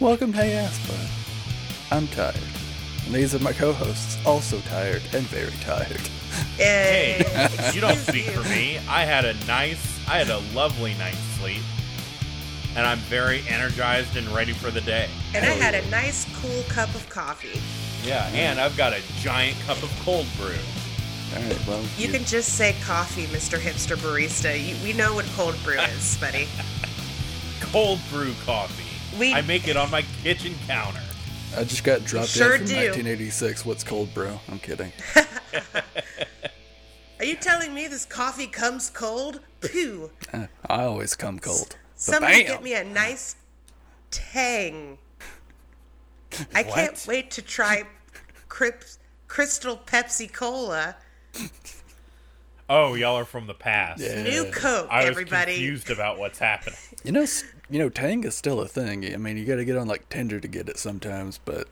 Welcome, Hey Aspa. I'm tired. And these are my co-hosts, also tired and very tired. Hey, Hey, you don't excuse speak for me. I had a nice, I had a lovely night's sleep, and I'm very energized and ready for the day. And I had a nice cool cup of coffee. Yeah, and I've got a giant cup of cold brew. All right, well, You can just say coffee, Mr. Hipster Barista. You, we know what cold brew is, buddy. Cold brew coffee. We- I make it on my kitchen counter. I just got dropped sure in from do. 1986. What's cold bro? I'm kidding. Are you telling me this coffee comes cold? Pooh. Uh, I always come cold. But Somebody bam! get me a nice tang. I can't wait to try Crip- Crystal Pepsi Cola. Oh, y'all are from the past. Yeah. New Coke, I was everybody. confused about what's happening. You know, s- you know, Tang is still a thing. I mean, you got to get on like Tinder to get it sometimes, but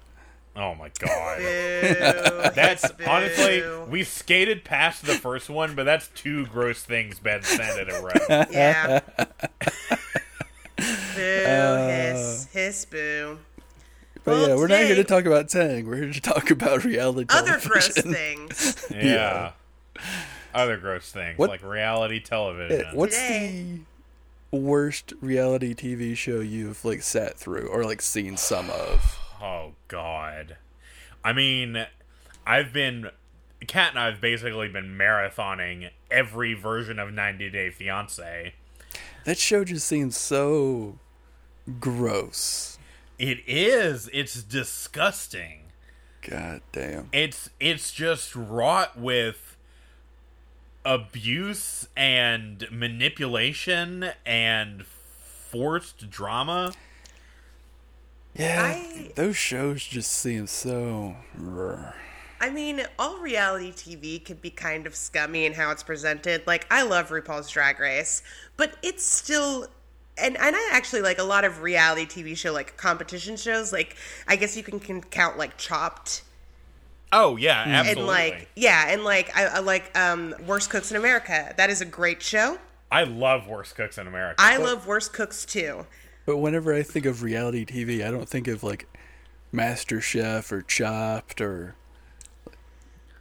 Oh my god. Boo. That's Boo. honestly, we skated past the first one, but that's two gross things Ben said in a row. Yeah. boo, Uh, hiss, hiss, boo. but Well, yeah, we're not here to talk about Tang. We're here to talk about reality Other gross things. Yeah. Other gross things What- like reality television. Eh, What's Today- the worst reality TV show you've like sat through or like seen some of? Oh God. I mean, I've been Kat and I've basically been marathoning every version of 90 Day Fiance. That show just seems so gross. It is. It's disgusting. God damn. It's it's just wrought with abuse and manipulation and forced drama. Yeah, I- those shows just seem so. I mean, all reality TV can be kind of scummy in how it's presented. Like, I love RuPaul's Drag Race, but it's still. And, and I actually like a lot of reality TV show, like competition shows. Like, I guess you can, can count, like, Chopped. Oh yeah, absolutely. And, like, yeah, and, like, I, I like um, Worst Cooks in America. That is a great show. I love Worst Cooks in America. I love Worst Cooks, too. But whenever I think of reality TV, I don't think of like Master Chef or Chopped or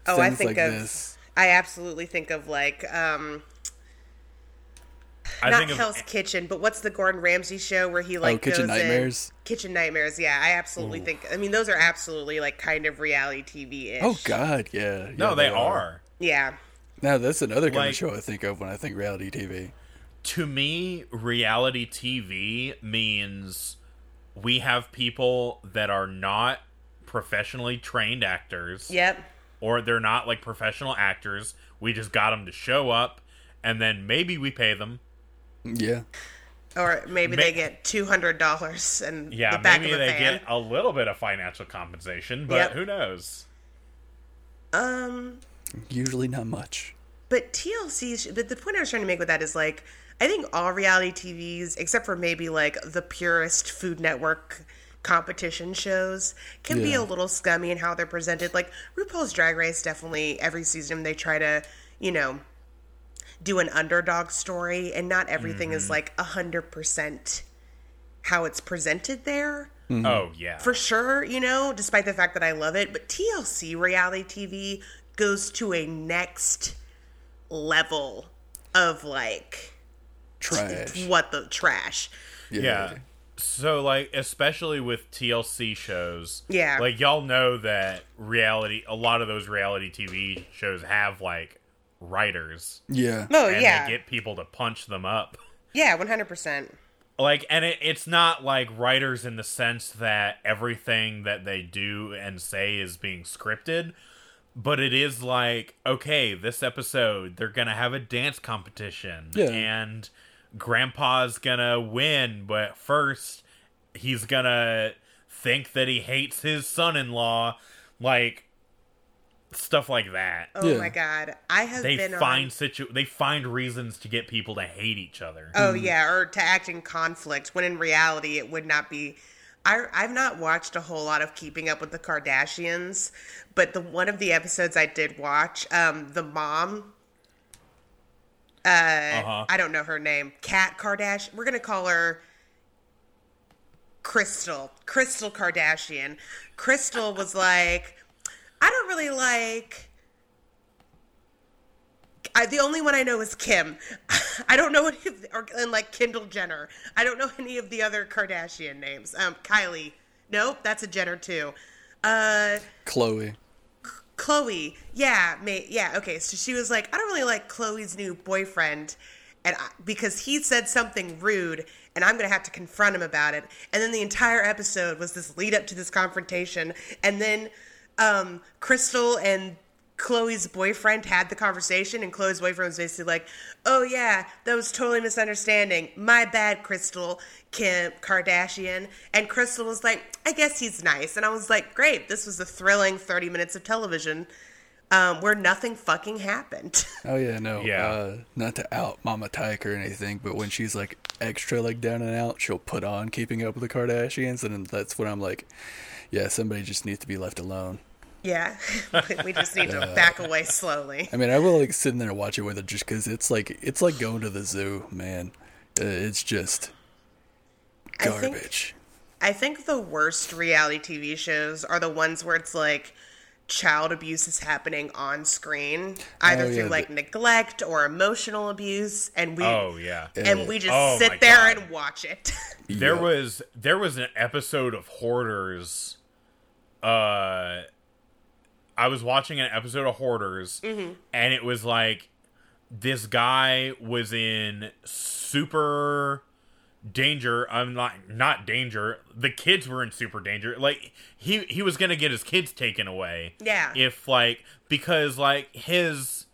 Oh, I think like of. this. I absolutely think of, like, um, I not think of Hell's Kitchen, but what's the Gordon Ramsay show where he oh, like Oh, Kitchen goes in- Nightmares? Kitchen Nightmares, yeah, I absolutely think. I mean, those are absolutely like kind of reality TV ish. Oh God, yeah. No, yeah, they are. yeah. Now that's another kind Like- of show I think of when I think reality TV. To me, reality TV means we have people that are not professionally trained actors Yep. or they're not like professional actors. We just got them to show up and then maybe we pay them. Yeah, Or maybe Ma- they get two hundred dollars and Yeah, the back maybe of a they fan. get a little bit of financial compensation, but Yep. who knows? Um, usually not much. but TLC. But the point I was trying to make with that is like, I think all reality TVs, except for maybe like the purest Food Network competition shows, can be a little scummy in how they're presented. Like RuPaul's Drag Race, definitely every season they try to, you know, do an underdog story, and not everything is mm-hmm. like a hundred percent how it's presented there. Mm-hmm. Oh yeah. For sure, you know, despite the fact that I love it, but TLC reality TV goes to a next level of like Trash. what the trash. yeah. So like especially with TLC shows, Yeah. Like y'all know that reality a lot of those reality TV shows have like writers Yeah. Oh yeah, they get people to punch them up. yeah, one hundred percent. like and it, it's not like writers in the sense that everything that they do and say is being scripted but it is like okay this episode they're gonna have a dance competition Yeah. and grandpa's gonna win but first he's gonna think that he hates his son-in-law like stuff like that Oh Yeah. my god, I have they been find on. situ they find reasons to get people to hate each other Oh yeah, or to act in conflict when in reality it would not be. I, I've not watched a whole lot of Keeping Up with the Kardashians, but the one of the episodes I did watch, um, the mom, uh-huh I don't know her name, Kat Kardashian. We're gonna call her Crystal, Crystal Kardashian. Crystal was like, I don't really like. I, the only one I know is Kim. I don't know any of the, or and like Kendall Jenner. I don't know any of the other Kardashian names. Um, Kylie. Nope, that's a Jenner too. Uh, Khloe. Khloe, yeah, may, yeah, okay. So she was like, I don't really like Khloe's new boyfriend, and I, because he said something rude, and I'm gonna have to confront him about it. And then the entire episode was this lead up to this confrontation, and then um, Crystal and Khloe's boyfriend had the conversation, and Khloe's boyfriend was basically like, "Oh yeah, that was totally misunderstanding. My bad, Crystal Kim Kardashian." And Crystal was like, "I guess he's nice," and I was like, "Great, this was a thrilling thirty minutes of television." Um, where nothing fucking happened. Oh yeah, no. Yeah. Uh, not to out Mama Tyke or anything, but when she's like extra like down and out, she'll put on Keeping Up with the Kardashians, and that's when I'm like, yeah, somebody just needs to be left alone. Yeah, we just need to back away slowly. I mean, I will like sit there and watch it with her just because it's like it's like going to the zoo, man. Uh, It's just I think- garbage. I think the worst reality TV shows are the ones where it's like child abuse is happening on screen, either Oh, yeah, through the- like neglect or emotional abuse, and we Oh yeah. and we just Oh, sit there God. and watch it. There Yeah. was there was an episode of Hoarders. Uh, I was watching an episode of Hoarders, and it was like this guy was in super danger. I'm not not danger. The kids were in super danger. Like he he was gonna get his kids taken away. Yeah. If like because like his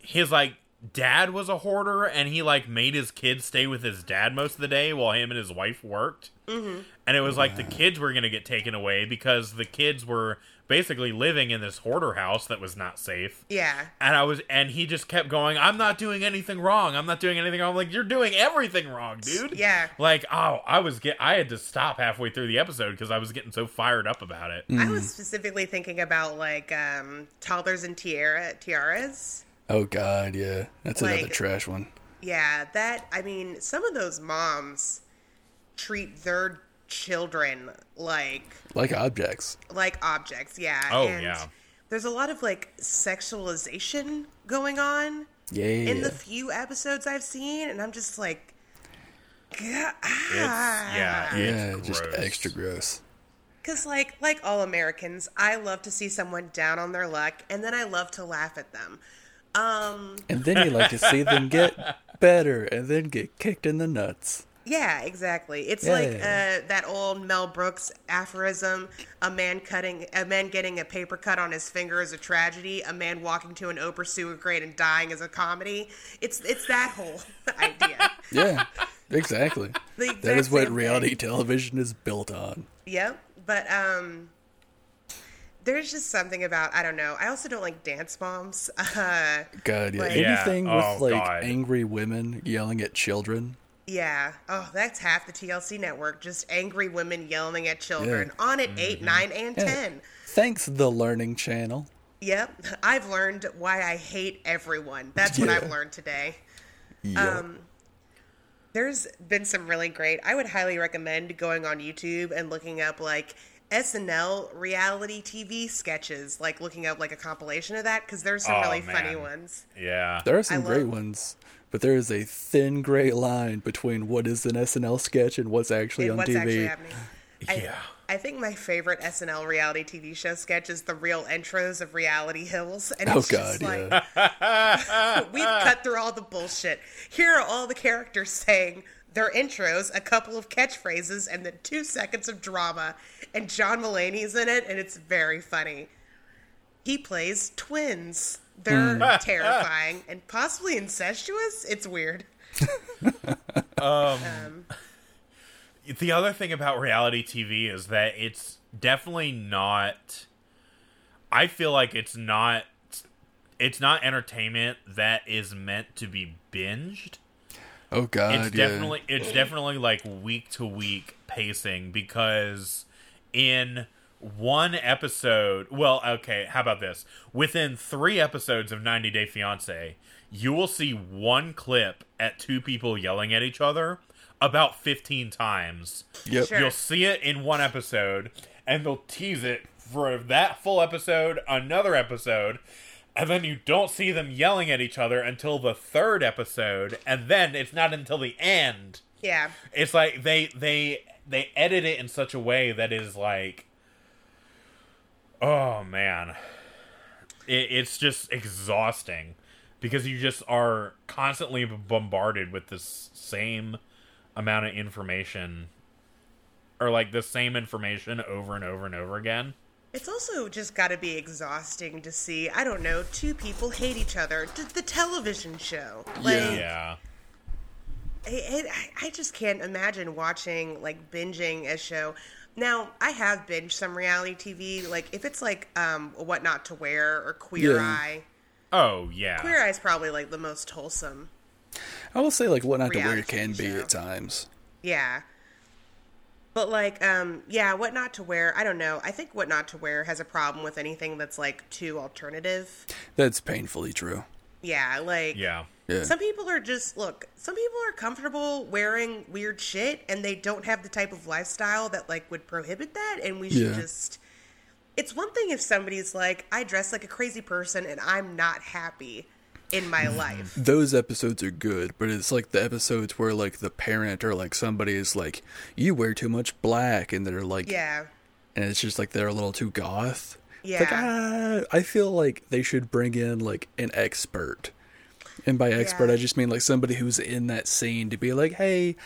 his like dad was a hoarder and he like made his kids stay with his dad most of the day while him and his wife worked mm-hmm. and it was like the kids were gonna get taken away because the kids were basically living in this hoarder house that was not safe. Yeah, and i was and he just kept going i'm not doing anything wrong. I'm not doing anything wrong. I'm like you're doing everything wrong dude. Yeah. like oh i was get i had to stop halfway through the episode because i was getting so fired up about it. I was specifically thinking about like um, toddlers and tiara tiaras. Oh god, yeah, that's another trash one. Yeah, that I mean, some of those moms treat their children like Like objects. like objects. Yeah. Oh, and yeah. There's a lot of like sexualization going on Yeah. in the few episodes I've seen, and I'm just like, it's yeah yeah, it's just gross. extra gross. because like like all Americans, I love to see someone down on their luck, and then I love to laugh at them. Um, And then you like to see them get better and then get kicked in the nuts. Yeah, exactly. It's like Yeah. uh, that old Mel Brooks aphorism: "A man cutting, a man getting a paper cut on his finger is a tragedy. A man walking to an open sewer grate and dying is a comedy." It's it's that whole idea. Yeah, exactly. The that exact is what reality thing. television is built on. Yep, but um, there's just something about I don't know. I also don't like dance moms. Uh, God, yeah. Like- Yeah. Anything Oh, with like God. angry women yelling at children. Yeah. Oh, that's half the TLC network. Just angry women yelling at children Yeah. on at eight, nine, and Yeah. ten. Thanks, the Learning Channel. Yep, I've learned why I hate everyone. That's what I've learned today. Yeah. Um, There's been some really great. I would highly recommend going on YouTube and looking up like SNL reality TV sketches, like looking up like a compilation of that because there's some Oh, really funny ones. yeah there are some I great love- ones, but there is a thin gray line between what is an SNL sketch and what's actually And on what's TV. actually happening. I, Yeah. I think my favorite SNL reality TV show sketch is the real intros of Reality Hills, and Oh it's god, just like yeah. We've cut through all the bullshit. Here are all the characters saying their intros, a couple of catchphrases, and then two seconds of drama. And John Mulaney's in it, and it's very funny. He plays twins. They're Hmm. terrifying and possibly incestuous. It's weird. the other thing about reality TV is that it's definitely not I feel like it's not it's not entertainment that is meant to be binged. Oh god, It's yeah. definitely it's definitely like week to week pacing because in one episode, well, okay, how about this? Within 3 episodes of 90 Day Fiancé, you will see one clip at two people yelling at each other about 15 times. Yep. Sure. You'll see it in one episode, and they'll tease it for that full episode, another episode, and then you don't see them yelling at each other until the third episode, and then it's not until the end. Yeah. It's like they they they edit it in such a way that is like, oh man, it, it's just exhausting because you just are constantly bombarded with this same amount of information or like the same information over and over and over again. It's also just got to be exhausting to see, I don't know, two people hate each other. D- the television show. Like, Yeah. Yeah. it, I, I just can't imagine watching, like, binging a show. Now, I have binged some reality TV. Like, if it's like um, What Not to Wear or Queer Yeah. Eye. Oh yeah. Queer Eye is probably, like, the most wholesome. I will say like what not to wear Reality can be show. at times. Yeah. But like, um, yeah, what not to wear? I don't know. I think what not to wear has a problem with anything that's like too alternative. That's painfully true. Yeah, like Yeah. Yeah. some people are just look. Some people are comfortable wearing weird shit, and they don't have the type of lifestyle that like would prohibit that. And we should Yeah. just. It's one thing if somebody's like, I dress like a crazy person, and I'm not happy in my life. Those episodes are good, but it's like the episodes where like the parent or like somebody is like, "You wear too much black," and they're like, Yeah, and it's just like they're a little too goth. Yeah. like, ah, I feel like they should bring in like an expert. And by expert, Yeah. I just mean like somebody who's in that scene to be like, hey,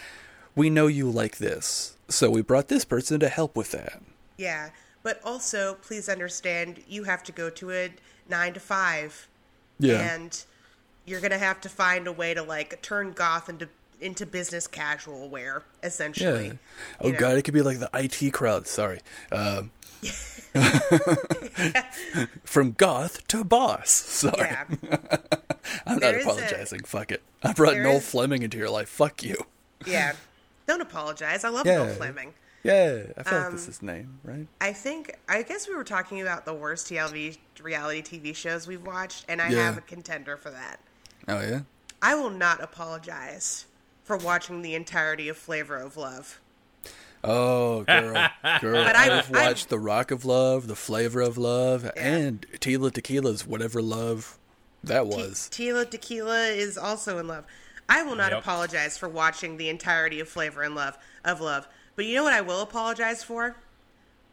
we know you like this. So we brought this person to help with that. Yeah, but also please understand you have to go to a nine to five, Yeah. and you're gonna have to find a way to like turn goth into into business casual wear, essentially. yeah. Oh, know. God, it could be like the IT crowd. Sorry. Um, from goth to boss. Sorry. Yeah, I'm not there is a- apologizing. Fuck it. I brought Noel is- Fleming into your life. Fuck you. yeah. Don't apologize. I love Yeah. Noel Fleming. Yeah. I feel like Um, this is his name, right? I think I guess we were talking about the worst TLC reality TV shows we've watched, and I Yeah. have a contender for that. Oh, yeah? I will not apologize for watching the entirety of Flavor of Love. Oh, girl, girl! But I- I've I- watched the Rock of Love, the Flavor of Love, and Tila Tequila's whatever love that was. Tila Tequila is also in love. I will not Yep. apologize for watching the entirety of Flavor and Love of Love. But you know what I will apologize for?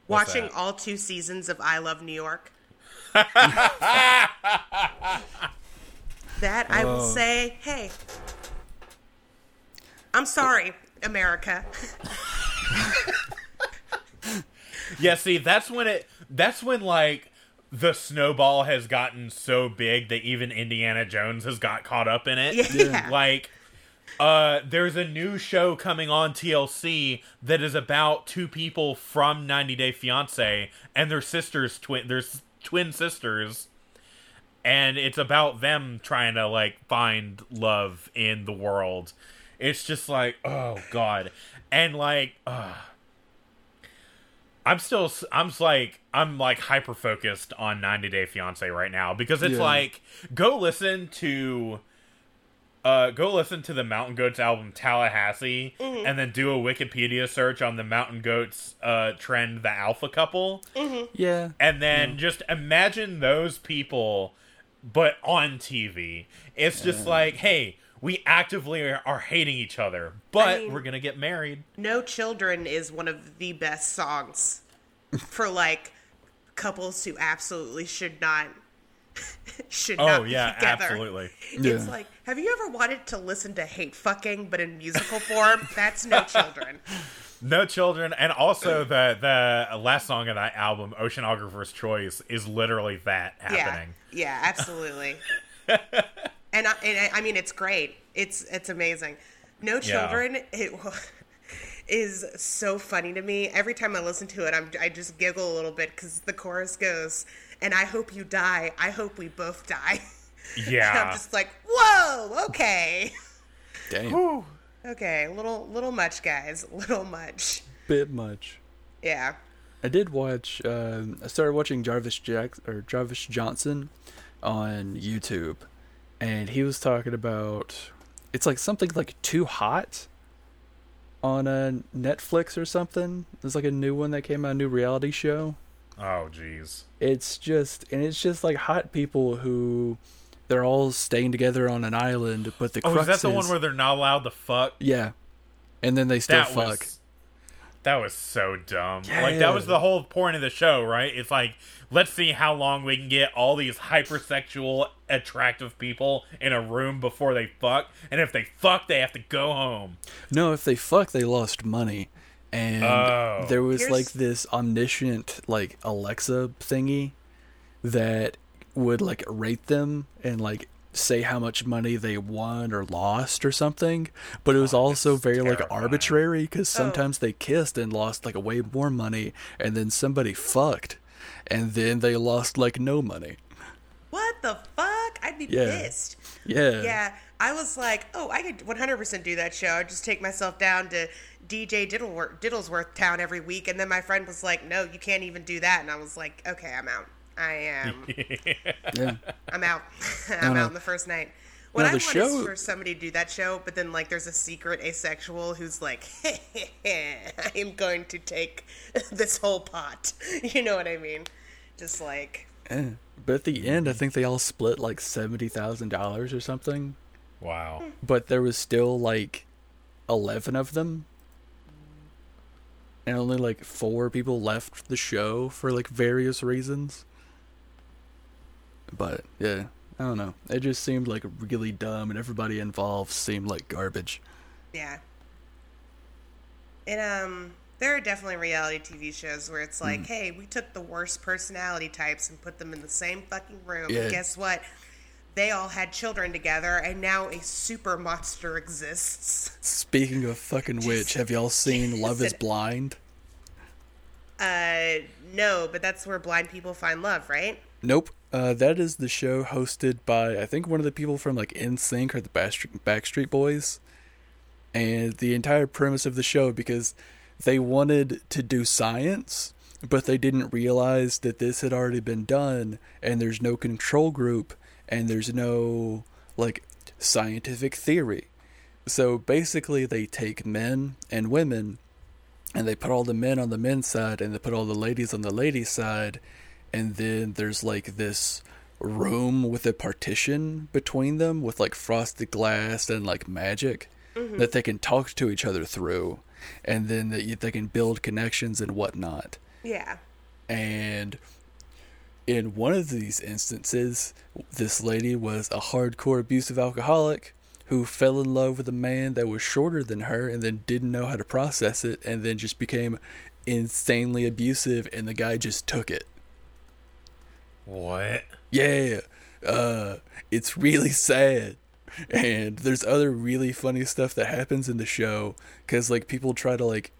What's watching that? all two seasons of I Love New York. that I will Oh. say, hey, I'm sorry, America. Yeah, see, that's when it that's when like the snowball has gotten so big that even Indiana Jones has got caught up in it. Yeah. Like uh there's a new show coming on TLC that is about two people from 90 Day Fiancé and their sisters twin there's twin sisters and it's about them trying to like find love in the world. It's just like, oh god. And like uh I'm still s- I'm like I'm like hyper focused on 90 Day Fiance right now because it's Yeah. like go listen to uh go listen to the Mountain Goats album Tallahassee and then do a Wikipedia search on the Mountain Goats uh trend the alpha couple. Yeah, and then just imagine those people but on TV. It's just like, hey, we actively are, are hating each other, but mean- we're going to get married. No Children is one of the best songs for like couples who absolutely should not should oh, not Oh be yeah, together. absolutely. It's Yeah. like, have you ever wanted to listen to hate fucking but in musical form? That's no children. No children, and also the the last song of that album, Oceanographer's Choice, is literally that happening. Yeah, yeah, absolutely. and, I, and I, I mean, it's great. It's it's amazing. No children. It wa- is so funny to me. Every time I listen to it, I'm I just giggle a little bit because the chorus goes, "And I hope you die. I hope we both die." and Yeah, I'm just like, "Whoa, okay, damn, okay, little little much, guys, little much." bit much. Yeah. I did watch. Uh, I started watching Jarvis Jack or Jarvis Johnson on YouTube, and he was talking about. It's like something like too hot. on a Netflix or something. There's like a new one that came out, a new reality show. Oh, jeez. It's just and it's just like hot people who they're all staying together on an island, but the Oh, crux is that the one where they're not allowed to fuck? yeah, and then they still that fuck. was that was so dumb. Like that was the whole point of the show, right? It's like let's see how long we can get all these hypersexual, attractive people in a room before they fuck, and if they fuck, they have to go home. No, if they fuck, they lost money. And Oh. there was Here's- like this omniscient like Alexa thingy that would like rate them and like say how much money they won or lost or something. But it was oh, also is very like arbitrary because oh. sometimes they kissed and lost like way more money, and then somebody fucked, and then they lost like no money. What the fuck? I'd be Yeah. pissed. Yeah. Yeah, I was like, oh, I could 100% do that show. I'd just take myself down to DJ Diddleworth, Diddlesworth Town every week. And then my friend was like, no, you can't even do that. And I was like, okay, I'm out. I am. Yeah. I'm out. I'm out on the first night. What No, I the want show- is for somebody to do that show, but then like there's a secret asexual who's like, I am going to take this whole pot. You know what I mean? Just like, Eh. But at the end, I think they all split like seventy thousand dollars or something. Wow. but there was still like 11 of them and only like four people left the show for like various reasons but yeah i don't know it just seemed like really dumb and everybody involved seemed like garbage yeah. And um, there are definitely reality TV shows where it's like, hey, we took the worst personality types and put them in the same fucking room. Yeah. And guess what? They all had children together, and now a super monster exists. speaking of fucking which have y'all seen love is blind Uh, no, but that's where blind people find love, right? Nope. Uh, that is the show hosted by I think one of the people from like NSYNC or the Backstreet, Boys, and the entire premise of the show because they wanted to do science, but they didn't realize that this had already been done, and there's no control group, and there's no like scientific theory. So basically, they take men and women and they put all the men on the men's side and they put all the ladies on the ladies' side and then there's like this room with a partition between them with like frosted glass and like magic mm-hmm. that they can talk to each other through and then that you, they can build connections and whatnot. Yeah. and in one of these instances this lady was a hardcore abusive alcoholic who fell in love with a man that was shorter than her and then didn't know how to process it and then just became insanely abusive and the guy just took it What? yeah uh it's really sad. And there's other really funny stuff that happens in the show because like people try to like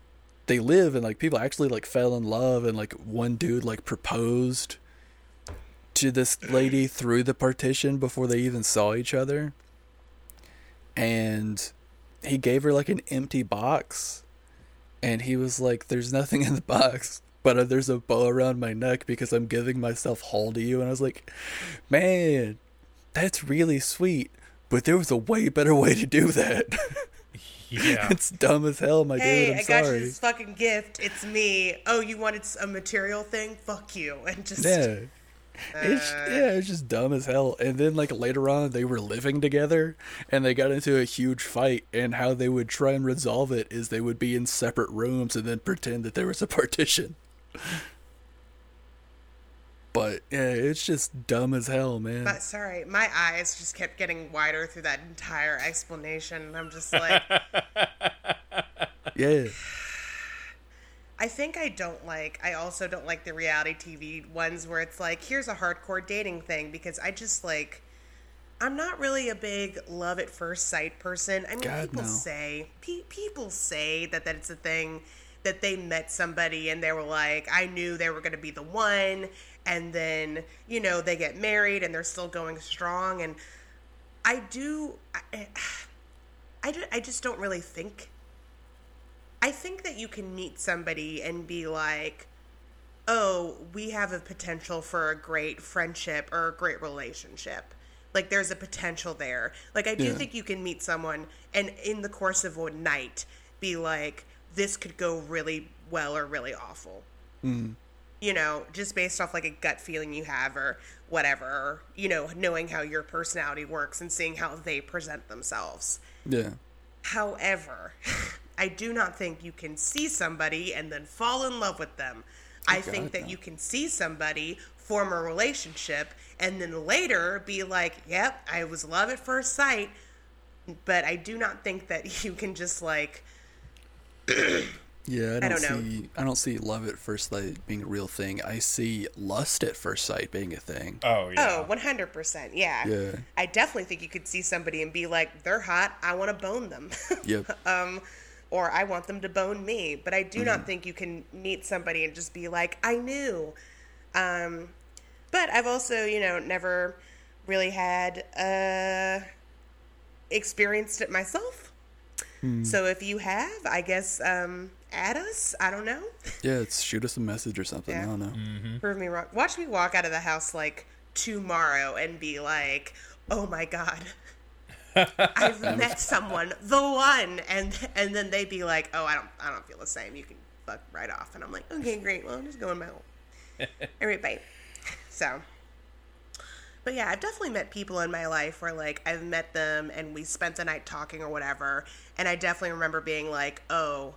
they live and like people actually like fell in love and like one dude like proposed to this lady through the partition before they even saw each other. And he gave her like an empty box. And he was like there's nothing in the box but uh, there's a bow around my neck because i'm giving myself whole to you and i was like man that's really sweet but there was a way better way to do that Yeah. it's dumb as hell my Hey, dude i'm I got sorry you this fucking gift. It's me. Oh, you wanted a material thing? Fuck you. And just yeah it's yeah it's just dumb as hell and then like later on they were living together and they got into a huge fight and how they would try and resolve it is they would be in separate rooms and then pretend that there was a partition but yeah it's just dumb as hell man But sorry, my eyes just kept getting wider through that entire explanation. And I'm just like, yeah I think I don't like, I also don't like the reality TV ones where it's like, here's a hardcore dating thing because I just like, I'm not really a big love at first sight person. I mean, God, people no. say, pe- people say that, that it's a thing that they met somebody and they were like, I knew they were going to be the one. And then, you know, they get married and they're still going strong. And I do, I, I, I just don't really think I think that you can meet somebody and be like, oh, we have a potential for a great friendship or a great relationship. Like, there's a potential there. Like, I do Yeah. think you can meet someone and in the course of one night, be like, this could go really well or really awful. Hmm. You know, just based off like a gut feeling you have or whatever, or, you know, knowing how your personality works and seeing how they present themselves. Yeah. However, I do not think you can see somebody and then fall in love with them. I think that no. you can see somebody, form a relationship, and then later be like, yep, I was love at first sight. But I do not think that you can just like, Yeah, I don't, don't know. see. I don't see love at first sight being a real thing. I see lust at first sight being a thing. Oh yeah. oh, 100%. Yeah. Yeah. I definitely think you could see somebody and be like, they're hot. I want to bone them. Yep. um, or I want them to bone me. But I do Mm-hmm. not think you can meet somebody and just be like, I knew. Um, but I've also, you know, never really had uh, experienced it myself. Hmm. So if you have, I guess um, add us. I don't know. Yeah, it's shoot us a message or something. Yeah. I don't know. Mm-hmm. Prove me wrong. Watch me walk out of the house like tomorrow and be like, "Oh my god, I've met someone, the one," and and then they'd be like, "Oh, I don't, I don't feel the same. You can fuck right off." And I'm like, "Okay, great. Well, I'm just going my home." All right, bye. So, but yeah, I've definitely met people in my life where like I've met them and we spent the night talking or whatever, and I definitely remember being like, "Oh."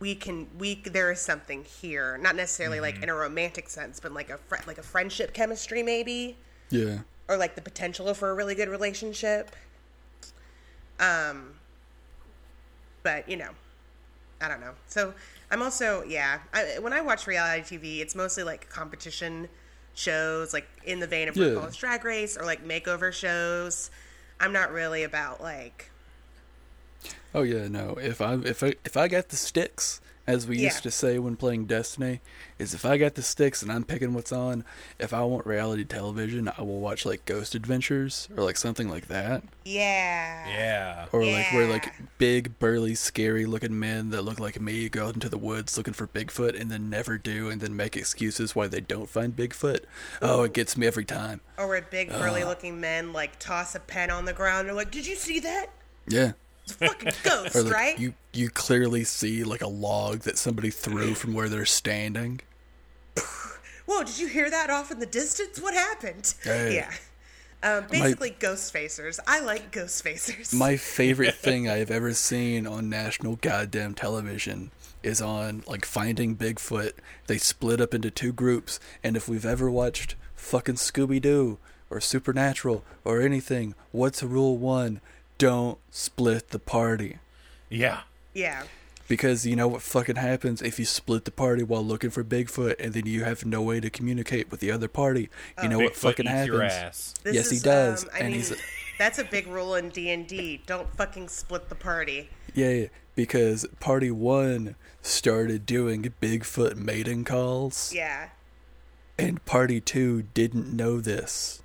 we can we there is something here. Not necessarily like in a romantic sense but like a fri like a friendship chemistry maybe. Yeah. or like the potential for a really good relationship. Um but you know i don't know. So i'm also yeah I, when i watch reality tv it's mostly like competition shows like in the vein of Yeah. RuPaul's drag race or like makeover shows i'm not really about like Oh yeah, no. If I if I if I got the sticks, as we Yeah. used to say when playing Destiny, is if I got the sticks and I'm picking what's on. If I want reality television, I will watch like Ghost Adventures or like something like that, yeah Yeah. or like where like big, burly, scary looking men that look like me go out into the woods looking for Bigfoot and then never do, and then make excuses why they don't find Bigfoot. Oh, it gets me every time. or where big burly looking men like toss a pen on the ground and are like did you see that Yeah. it's a fucking ghost Or like right you you clearly see like a log that somebody threw from where they're standing. Whoa, did you hear that off in the distance? What happened? Hey. Yeah. Um, basically, ghost facers. I like ghost facers. My favorite thing I've ever seen on national goddamn television is on like Finding Bigfoot. They split up into two groups, and if we've ever watched fucking Scooby Doo or Supernatural or anything, what's rule one? Don't split the party. Yeah. Yeah. Because you know what fucking happens if you split the party while looking for Bigfoot and then you have no way to communicate with the other party. You know what fucking happens? your ass. This Yes, he does, Um, I and mean, he's- that's a big rule in D and D. Don't fucking split the party. Yeah, yeah, because party one started doing Bigfoot mating calls, Yeah. and party two didn't know this.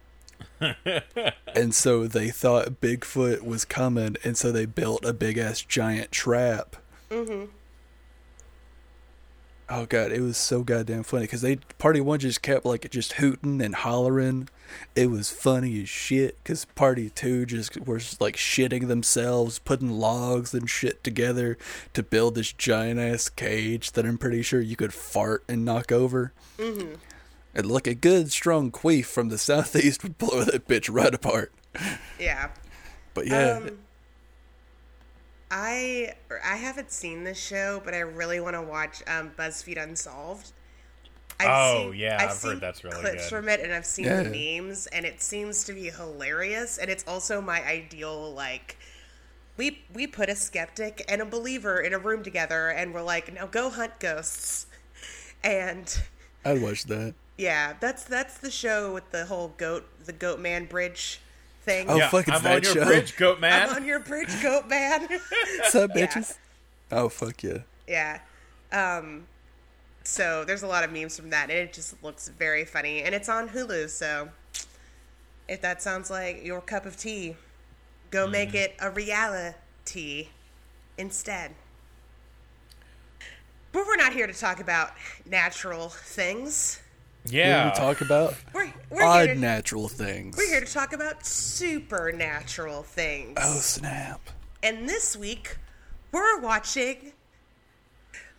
and so they thought Bigfoot was coming, and so they built a big ass giant trap. Mm-hmm. Oh god, it was so goddamn funny because they party one just kept like just hooting and hollering. It was funny as shit because party two just were just, like shitting themselves, putting logs and shit together to build this giant ass cage that I'm pretty sure you could fart and knock over. Mm-hmm. And like a good strong queef from the southeast would blow that bitch right apart. Yeah. But yeah, Um, I I haven't seen this show, but I really want to watch um, BuzzFeed Unsolved. Oh, yeah, I've heard seen that's really clips good. from it, and I've seen Yeah. the memes, and it seems to be hilarious. And it's also my ideal like. We we put a skeptic and a believer in a room together, and we're like, now go hunt ghosts. And I'd watch that. Yeah, that's that's the show with the whole goat the goat man bridge thing. Oh, yeah. fuck, it's I'm that on your show. bridge, goat man. I'm on your bridge, goat man. What's up, Yeah. bitches? Oh fuck yeah. Yeah. Um so there's a lot of memes from that and it just looks very funny and it's on Hulu, so if that sounds like your cup of tea, go make it a reality instead. But we're not here to talk about natural things. Yeah. What do we talk about? We're we're Odd here to, natural things. we're here to talk about supernatural things. Oh snap! And this week, we're watching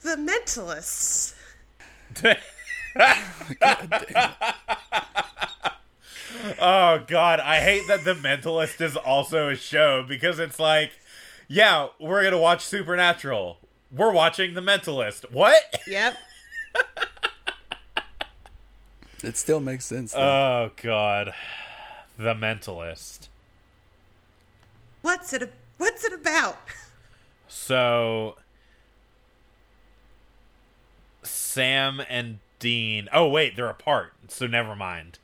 The Mentalists. Oh god, I hate that The Mentalist is also a show because it's like, yeah, we're gonna watch Supernatural. We're watching The Mentalist. What? Yep. It still makes sense. Though. Oh god, The Mentalist. What's it? What's it about? So Sam and Dean. Oh wait, they're apart. So never mind.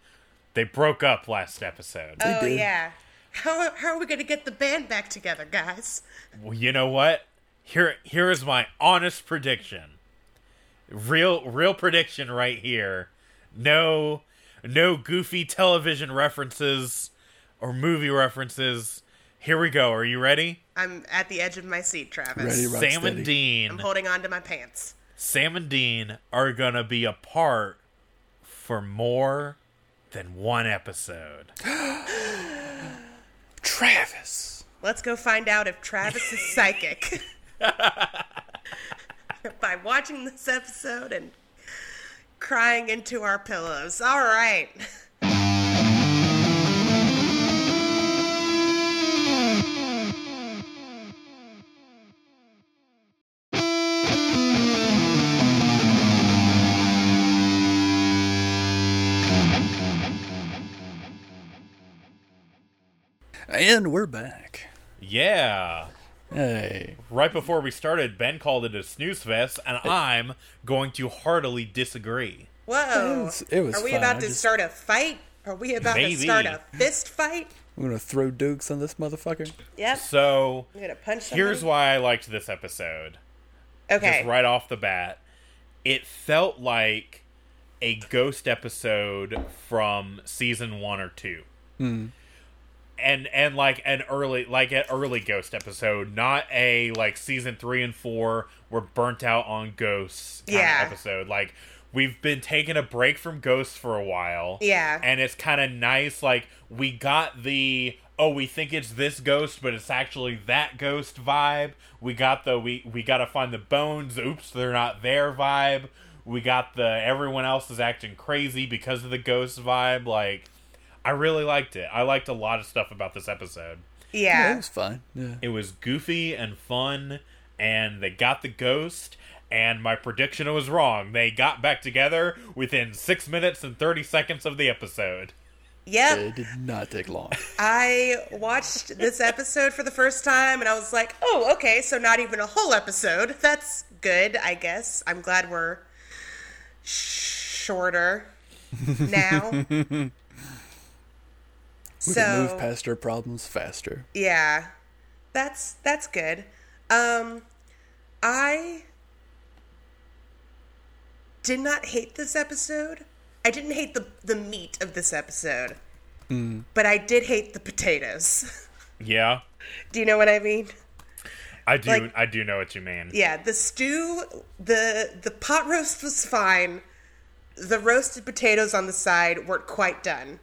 They broke up last episode. Oh did. yeah. How how are we gonna get the band back together, guys? Well, you know what? Here here is my honest prediction. Real real prediction right here. No no goofy television references or movie references. Here we go. Are you ready? I'm at the edge of my seat, Travis. Ready, rock Sam steady. and Dean. I'm holding on to my pants. Sam and Dean are going to be apart for more than one episode. Travis. Let's go find out if Travis is psychic. By watching this episode and crying into our pillows. All right. And we're back. Yeah. Hey. Right before we started, Ben called it a snooze fest, and I'm going to heartily disagree. Whoa. It was- it was Are we fine. about I to just- start a fight? Are we about Maybe. to start a fist fight? I'm gonna throw dukes on this motherfucker. Yep. So, I'm gonna punch somebody. here's why I liked this episode. Okay. Just right off the bat, it felt like a ghost episode from season one or two. Hmm. And and like an early like an early ghost episode, not a like season three and four we're burnt out on ghosts kind Yeah. of episode. Like we've been taking a break from ghosts for a while. Yeah. And it's kind of nice. Like we got the oh we think it's this ghost, but it's actually that ghost vibe. We got the we we got to find the bones. Oops, they're not there vibe. We got the everyone else is acting crazy because of the ghost vibe. Like I really liked it. I liked a lot of stuff about this episode. Yeah, yeah. it was fine. Yeah. It was goofy and fun, and they got the ghost. And my prediction was wrong. They got back together within six minutes and thirty seconds of the episode. Yep. It did not take long. I watched this episode for the first time and I was like, oh, okay, so not even a whole episode. That's good, I guess. I'm glad we're shorter now. We so, can move past our problems faster. yeah. That's that's good. Um I did not hate this episode. I didn't hate the the meat of this episode. But I did hate the potatoes. Yeah, Do you know what I mean? I do. Like- I do know what you mean. Yeah, the stew, the the pot roast was fine. The roasted potatoes on the side weren't quite done,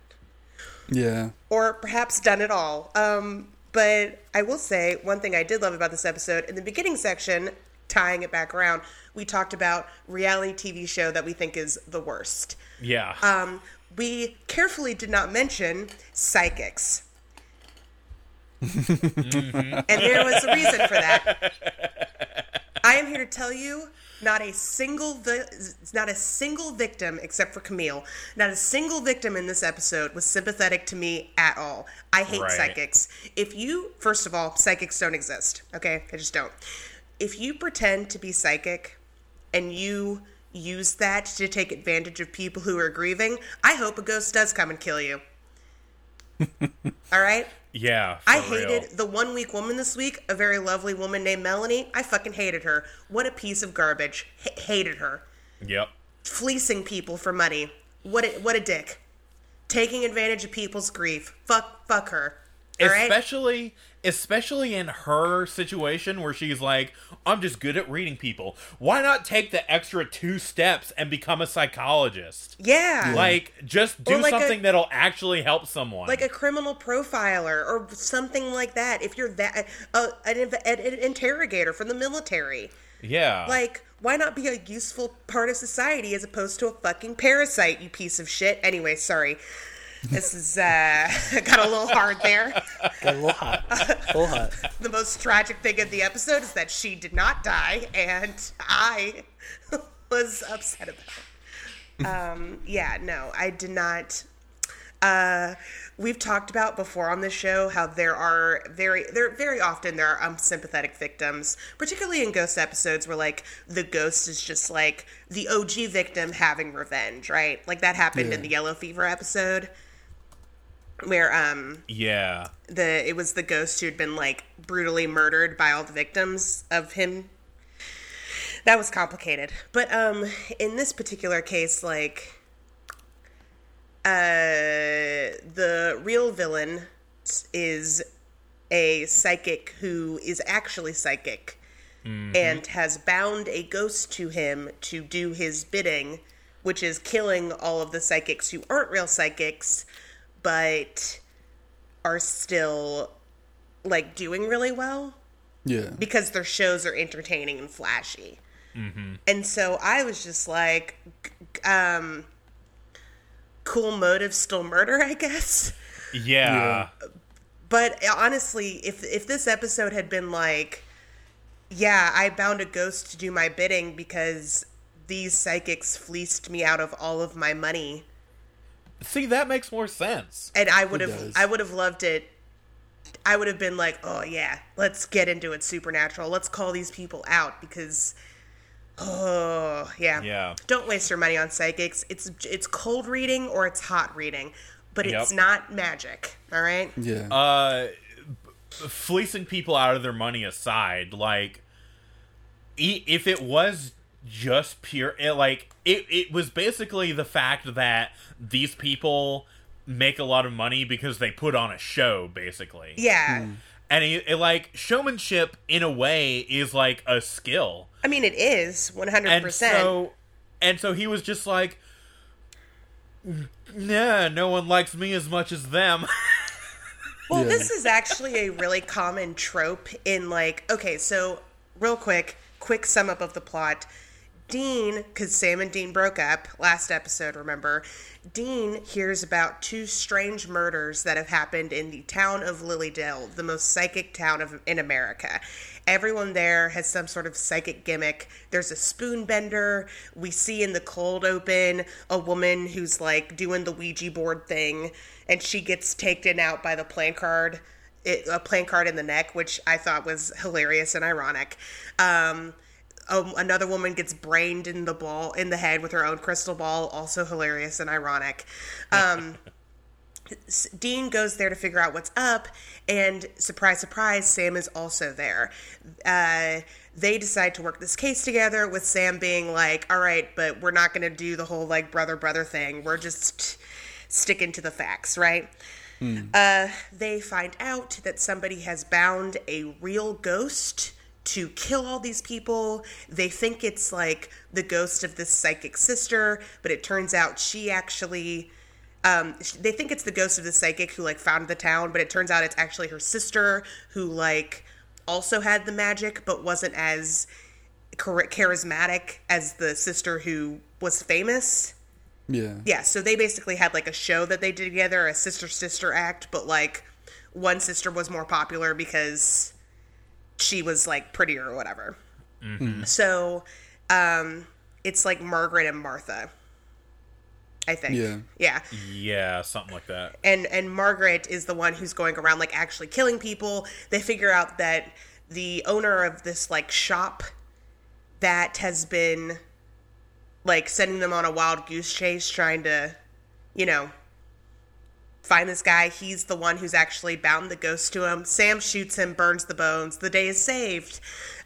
Yeah. or perhaps done it all. Um, but I will say one thing I did love about this episode in the beginning section, tying it back around, we talked about reality TV show that we think is the worst. Yeah. Um, we carefully did not mention psychics. And there was a reason for that. I am here to tell you, not a single vi- not a single victim except for Camille, not a single victim in this episode was sympathetic to me at all. I hate Right. psychics. If you first of all, psychics don't exist. Okay? I just don't. If you pretend to be psychic and you use that to take advantage of people who are grieving, I hope a ghost does come and kill you. All right? Yeah. I for real. hated the one week woman this week, a very lovely woman named Melanie. I fucking hated her. What a piece of garbage. H- hated her. Yep. Fleecing people for money. What a, what a dick. Taking advantage of people's grief. Fuck fuck her. All right? Especially especially in her situation where she's like i'm just good at reading people why not take the extra two steps and become a psychologist Yeah. like just do Or like a- something that'll actually help someone like a criminal profiler or something like that. If you're that uh, an, an, an interrogator from the military, yeah like why not be a useful part of society as opposed to a fucking parasite? You piece of shit. Anyway, sorry. This is uh got a little hard there. Got a little hot. A little hot. The most tragic thing of the episode is that she did not die, and I was upset about it. Um, yeah, no, I did not. Uh, we've talked about before on this show how there are very there very often there are unsympathetic victims, particularly in ghost episodes where like the ghost is just like the OG victim having revenge, right? Like that happened in the Yellow Fever episode where um yeah. the it was the ghost who'd been like brutally murdered by all the victims of him. That was complicated. But um in this particular case like uh the real villain is a psychic who is actually psychic and has bound a ghost to him to do his bidding which is killing all of the psychics who aren't real psychics but are still like doing really well Yeah. because their shows are entertaining and flashy. And so I was just like, um, cool motive, still murder, I guess. yeah But honestly, if if this episode had been like, yeah, I bound a ghost to do my bidding because these psychics fleeced me out of all of my money, see that makes more sense and I would have does. I would have loved it. I would have been like, "Oh yeah, let's get into it supernatural. Let's call these people out because oh, yeah. Yeah. Don't waste your money on psychics. It's it's cold reading or it's hot reading, but it's Yep. not magic, all right? Yeah. uh fleecing people out of their money aside like e- if it was just pure it, like it, it was basically the fact that these people make a lot of money because they put on a show basically Yeah. and it, it, like showmanship in a way is like a skill I mean it is 100%. and so and so he was just like nah no one likes me as much as them Well, Yeah. this is actually a really common trope in like, okay, so real quick, quick sum up of the plot. Dean, because Sam and Dean broke up last episode, remember? Dean hears about two strange murders that have happened in the town of Lily Dale, the most psychic town of in America. Everyone there has some sort of psychic gimmick. There's a spoon bender. We see in the cold open a woman who's like doing the Ouija board thing, and she gets taken out by the playing card, it, a playing card in the neck, which I thought was hilarious and ironic. Um, um, another woman gets brained in the ball in the head with her own crystal ball, also hilarious and ironic. Um, Dean goes there to figure out what's up, and surprise, surprise, Sam is also there. Uh, they decide to work this case together, with Sam being like, "All right, but we're not going to do the whole like brother brother thing. We're just sticking to the facts, right?" Uh, they find out that somebody has bound a real ghost to kill all these people. They think it's like the ghost of this psychic sister, but it turns out she actually. Um, they think it's the ghost of the psychic who like founded the town, but it turns out it's actually her sister who like also had the magic, but wasn't as charismatic as the sister who was famous. yeah. Yeah, so they basically had like a show that they did together, a sister sister act, but like one sister was more popular because she was like prettier or whatever. So um it's like Margaret and Martha. I think. Yeah. Yeah. yeah something like that And and Margaret is the one who's going around like actually killing people. They figure out that the owner of this like shop that has been like sending them on a wild goose chase trying to you know find this guy he's the one who's actually bound the ghost to him sam shoots him burns the bones the day is saved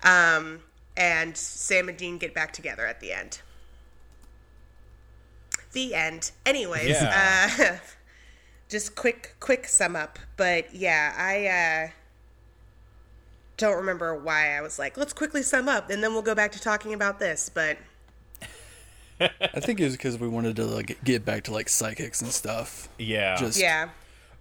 um, and sam and dean get back together at the end the end anyways Yeah. uh, just quick quick sum up. But yeah, I uh don't remember why I was like, let's quickly sum up and then we'll go back to talking about this, but I think it was because we wanted to like get back to like psychics and stuff. Yeah. Just yeah.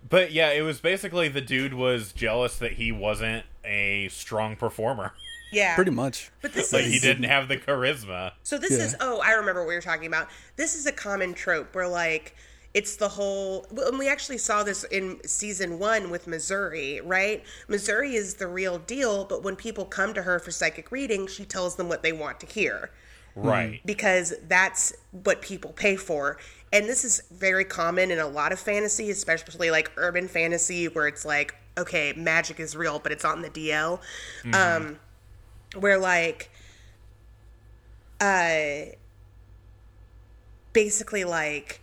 But yeah, it was basically the dude was jealous that he wasn't a strong performer. Yeah. pretty much. But this is like is he didn't have the charisma. So this Yeah. is oh, I remember what we were talking about. This is a common trope where like it's the whole and we actually saw this in season 1 with Missouri, right? Missouri is the real deal, but when people come to her for psychic reading, she tells them what they want to hear Right. because that's what people pay for. And this is very common in a lot of fantasy, especially like urban fantasy where it's like okay, magic is real, but it's on the DL. Um where like uh basically like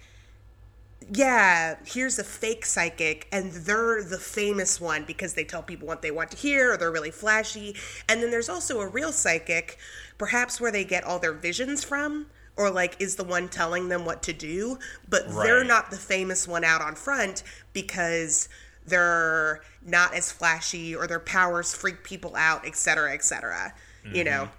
yeah, here's a fake psychic, and they're the famous one because they tell people what they want to hear, or they're really flashy. And then there's also a real psychic, perhaps where they get all their visions from, or like is the one telling them what to do, but they're not the famous one out on front because they're not as flashy or their powers freak people out, et cetera, et cetera. You know?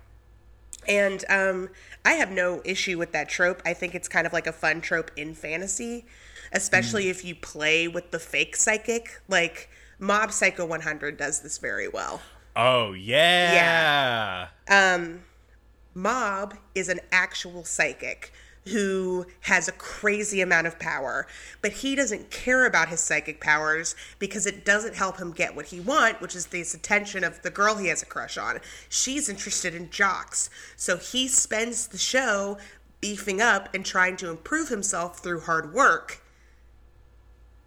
And um, I have no issue with that trope. I think it's kind of like a fun trope in fantasy, especially if you play with the fake psychic. Like Mob Psycho 100 does this very well. Oh yeah. Yeah. Um, Mob is an actual psychic who has a crazy amount of power, but he doesn't care about his psychic powers because it doesn't help him get what he want, which is this attention of the girl he has a crush on. She's interested in jocks, so he spends the show beefing up and trying to improve himself through hard work.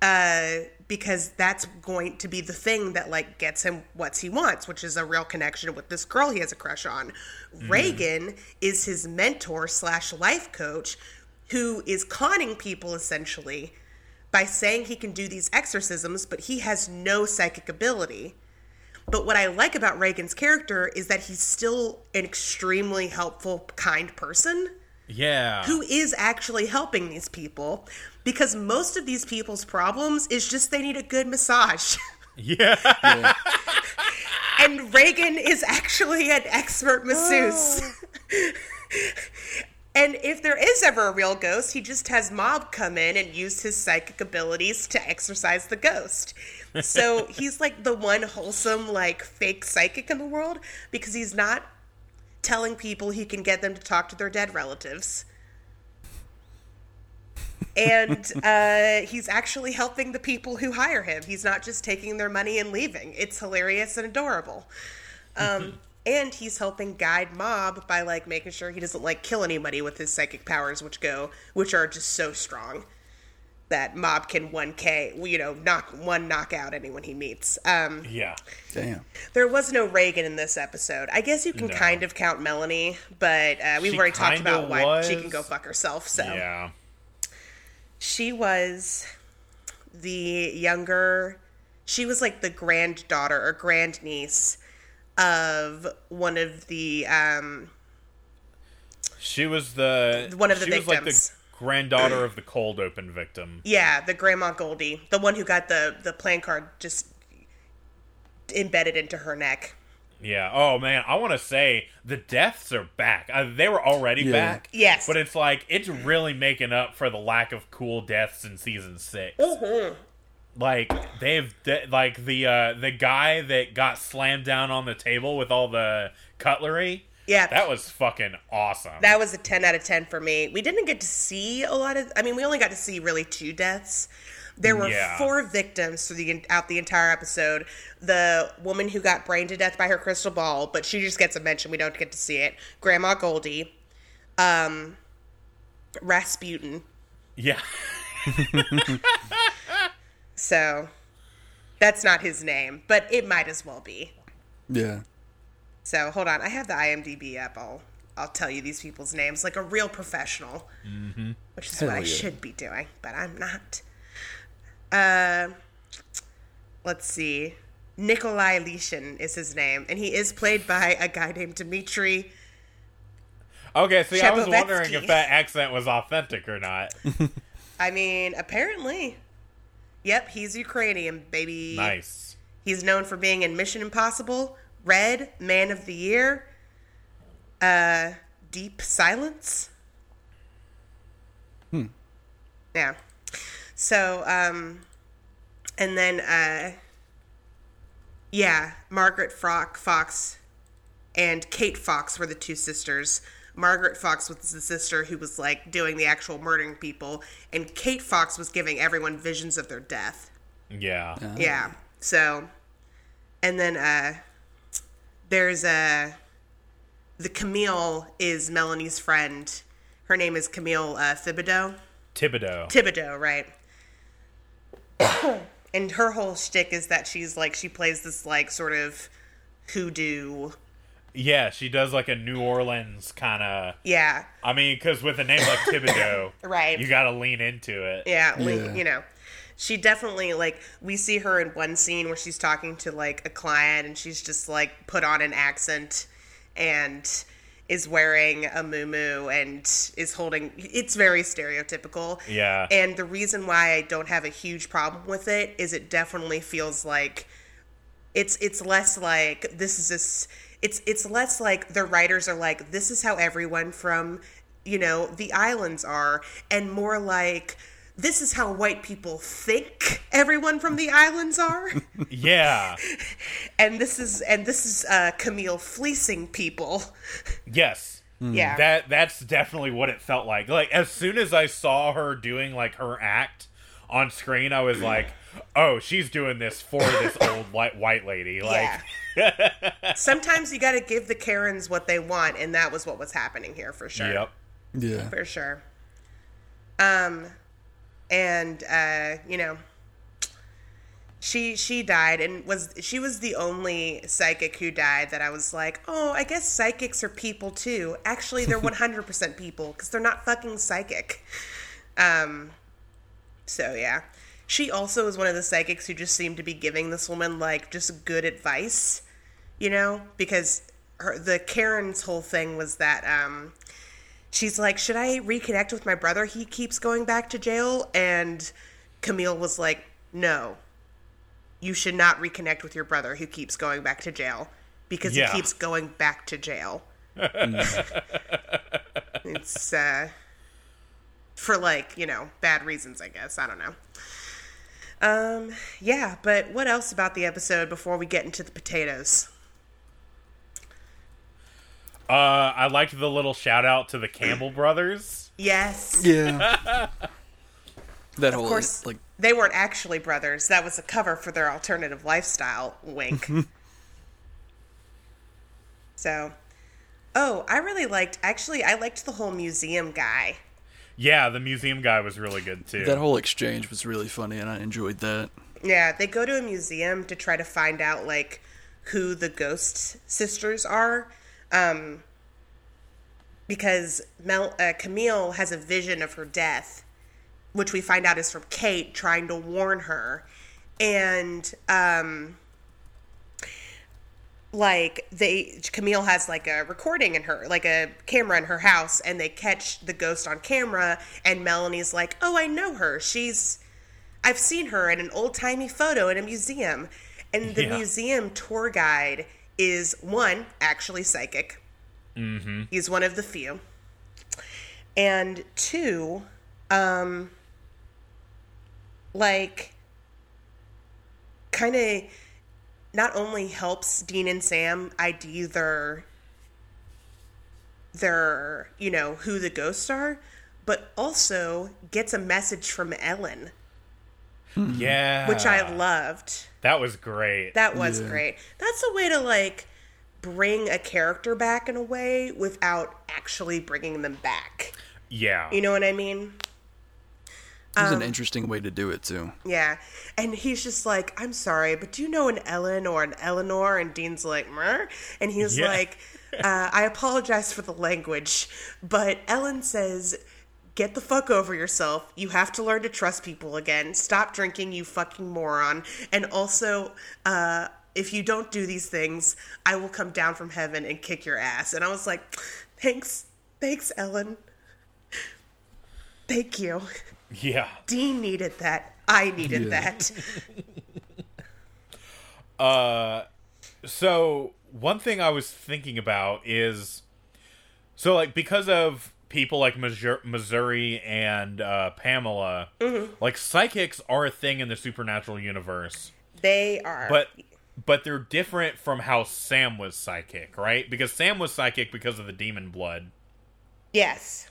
Uh, because that's going to be the thing that like gets him what he wants, which is a real connection with this girl he has a crush on. Mm-hmm. Reigen is his mentor slash life coach, who is conning people essentially by saying he can do these exorcisms, but he has no psychic ability. But what I like about Reigen's character is that he's still an extremely helpful, kind person Yeah. who is actually helping these people because most of these people's problems is just they need a good massage. Yeah. and Reigen is actually an expert masseuse. Oh. and if there is ever a real ghost, he just has Mob come in and use his psychic abilities to exorcise the ghost. So he's like the one wholesome, like fake psychic in the world because he's not telling people he can get them to talk to their dead relatives. And uh, he's actually helping the people who hire him. He's not just taking their money and leaving. It's hilarious and adorable. Um, and he's helping guide Mob by like making sure he doesn't like kill anybody with his psychic powers, which go, which are just so strong that Mob can one K, you know, knock one knock out anyone he meets. Um, yeah. Damn. there was no Reigen in this episode. I guess you can No. kind of count Melanie, but uh, we've She already talked kinda about why she can go fuck herself. So Yeah. She was the younger she was like the granddaughter or grandniece of one of the um She was the One of the she was like the victims. granddaughter of the cold open victim. yeah the grandma goldie the one who got the the playing card just embedded into her neck Yeah. Oh man, I want to say the deaths are back. Uh, they were already Yeah. back. Yes. But it's like it's really making up for the lack of cool deaths in season 6 Mm-hmm. Like they've de- like the uh the guy that got slammed down on the table with all the cutlery. yeah That was fucking awesome. that was a 10 out of 10 for me we didn't get to see a lot of i mean we only got to see really two deaths there were Yeah. four victims through the out the entire episode the woman who got brained to death by her crystal ball but she just gets a mention we don't get to see it grandma goldie um rasputin yeah. so that's not his name but it might as well be Yeah. So hold on, I have the IMDb up. I'll I'll tell you these people's names like a real professional, mm-hmm. which is what Hell I should be doing, but I'm not. Uh, let's see. Nikolai Lishin is his name, and he is played by a guy named Dmitry. Okay, see, I was wondering if that accent was authentic or not. I mean, apparently, Yep, he's Ukrainian, baby. Nice. He's known for being in Mission Impossible, Red, Man of the Year, uh, Deep Silence. Hmm. Yeah. So, um, and then, uh, yeah, Margaret Frock, Fox and Kate Fox were the two sisters. Margaret Fox was the sister who was like doing the actual murdering people, and Kate Fox was giving everyone visions of their death. Yeah. Yeah. So, and then uh, there's a the Camille is Melanie's friend. Her name is Camille uh, Thibodeau. Thibodeau. Thibodeau, right? and her whole shtick is that she's like she plays this like sort of hoodoo. yeah, she does like a New Orleans kind of. Yeah, I mean, because with a name like Thibodeau, Right. you got to lean into it. yeah, le- Yeah. you know. She definitely like we see her in one scene where she's talking to like a client and she's just like put on an accent and is wearing a muumuu and is holding it's very stereotypical. Yeah. And the reason why I don't have a huge problem with it is it definitely feels like it's it's less like this is this it's it's less like the writers are like this is how everyone from you know the islands are and more like this is how white people think everyone from the islands are Yeah. and this is and this is uh camille fleecing people yes. yeah That that's definitely what it felt like. Like as soon as I saw her doing like her act on screen, I was like, "Oh, she's doing this for this old white white lady." Like, yeah sometimes you got to give the karens what they want and that was what was happening here for sure yep. Yeah. for sure. Um, and uh, you know, she she died and was she was the only psychic who died that I was like, oh, I guess psychics are people too. Actually, they're one hundred percent people because they're not fucking psychic. Um, so yeah. She also is one of the psychics who just seemed to be giving this woman like just good advice, you know, because her the Karen's whole thing was that um she's like, "Should I reconnect with my brother? He keeps going back to jail." And Camille was like, "No. You should not reconnect with your brother who keeps going back to jail because Yeah. he keeps going back to jail." it's uh for like, you know, bad reasons, I guess. I don't know. Um, yeah, but what else about the episode before we get into the potatoes? Uh, I liked the little shout out to the Campbell brothers. Yes. Yeah. that whole Of course, like they weren't actually brothers. That was a cover for their alternative lifestyle. Wink. so, oh, I really liked. Actually, I liked the whole museum guy. Yeah, the museum guy was really good too. that whole exchange was really funny, and I enjoyed that. Yeah, they go to a museum to try to find out like who the ghost sisters are, um, because Mel uh, Camille has a vision of her death, which we find out is from Kate trying to warn her, and um, like they Camille has like a recording in her like a camera in her house, and they catch the ghost on camera, and Melanie's like, "Oh, I know her. She's." I've seen her in an old timey photo in a museum. And the Yeah. museum tour guide is one, actually psychic. Mm-hmm. He's one of the few. And two, um, like, kind of not only helps Dean and Sam ID their, their, you know, who the ghosts are, but also gets a message from Ellen yeah, which I loved. That was great. That was Yeah. great. That's a way to like bring a character back in a way without actually bringing them back. yeah, You know what I mean? It was Um, an interesting way to do it too. Yeah. And he's just like, I'm sorry, but do you know an Ellen or an Eleanor? And Dean's like, Mer? And he's Yeah. like, uh, I apologize for the language, but Ellen says, Get the fuck over yourself. You have to learn to trust people again. Stop drinking, you fucking moron. And also, uh, if you don't do these things, I will come down from heaven and kick your ass. And I was like, Thanks. Thanks, Ellen. Thank you. yeah, Dean needed that. I needed Yeah. that. Uh, so one thing I was thinking about is, so like because of people like Missouri, Missouri and uh, Pamela, like psychics are a thing in the supernatural universe, They are. but but they're different from how Sam was psychic, right? Because Sam was psychic because of the demon blood. yes.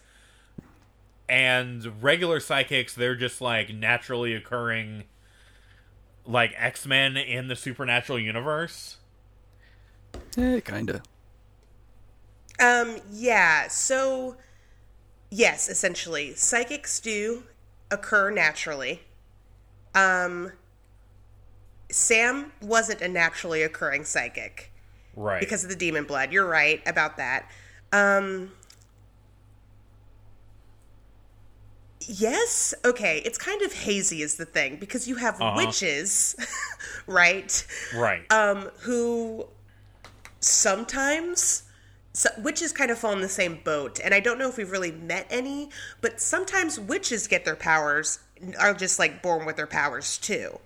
and regular psychics they're just like naturally occurring like x-men in the supernatural universe Eh, kinda. Um, yeah, so yes, essentially. Psychics do occur naturally. Um Sam wasn't a naturally occurring psychic right because of the demon blood. You're right about that. Um Yes, okay. It's kind of hazy is the thing because you have Uh-huh. witches, right? right um, who sometimes so, witches kind of fall in the same boat and i don't know if we've really met any but sometimes witches get their powers are just like born with their powers too.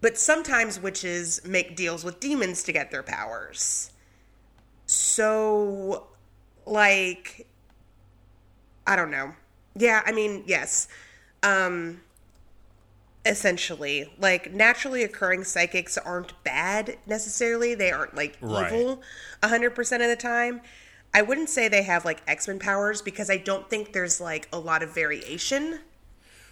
But sometimes witches make deals with demons to get their powers. So like i don't know. Yeah i mean yes. Um essentially. Like naturally occurring psychics aren't bad necessarily. They aren't like Right. evil 100% of the time. I wouldn't say they have like x-men powers because i don't think there's like a lot of variation.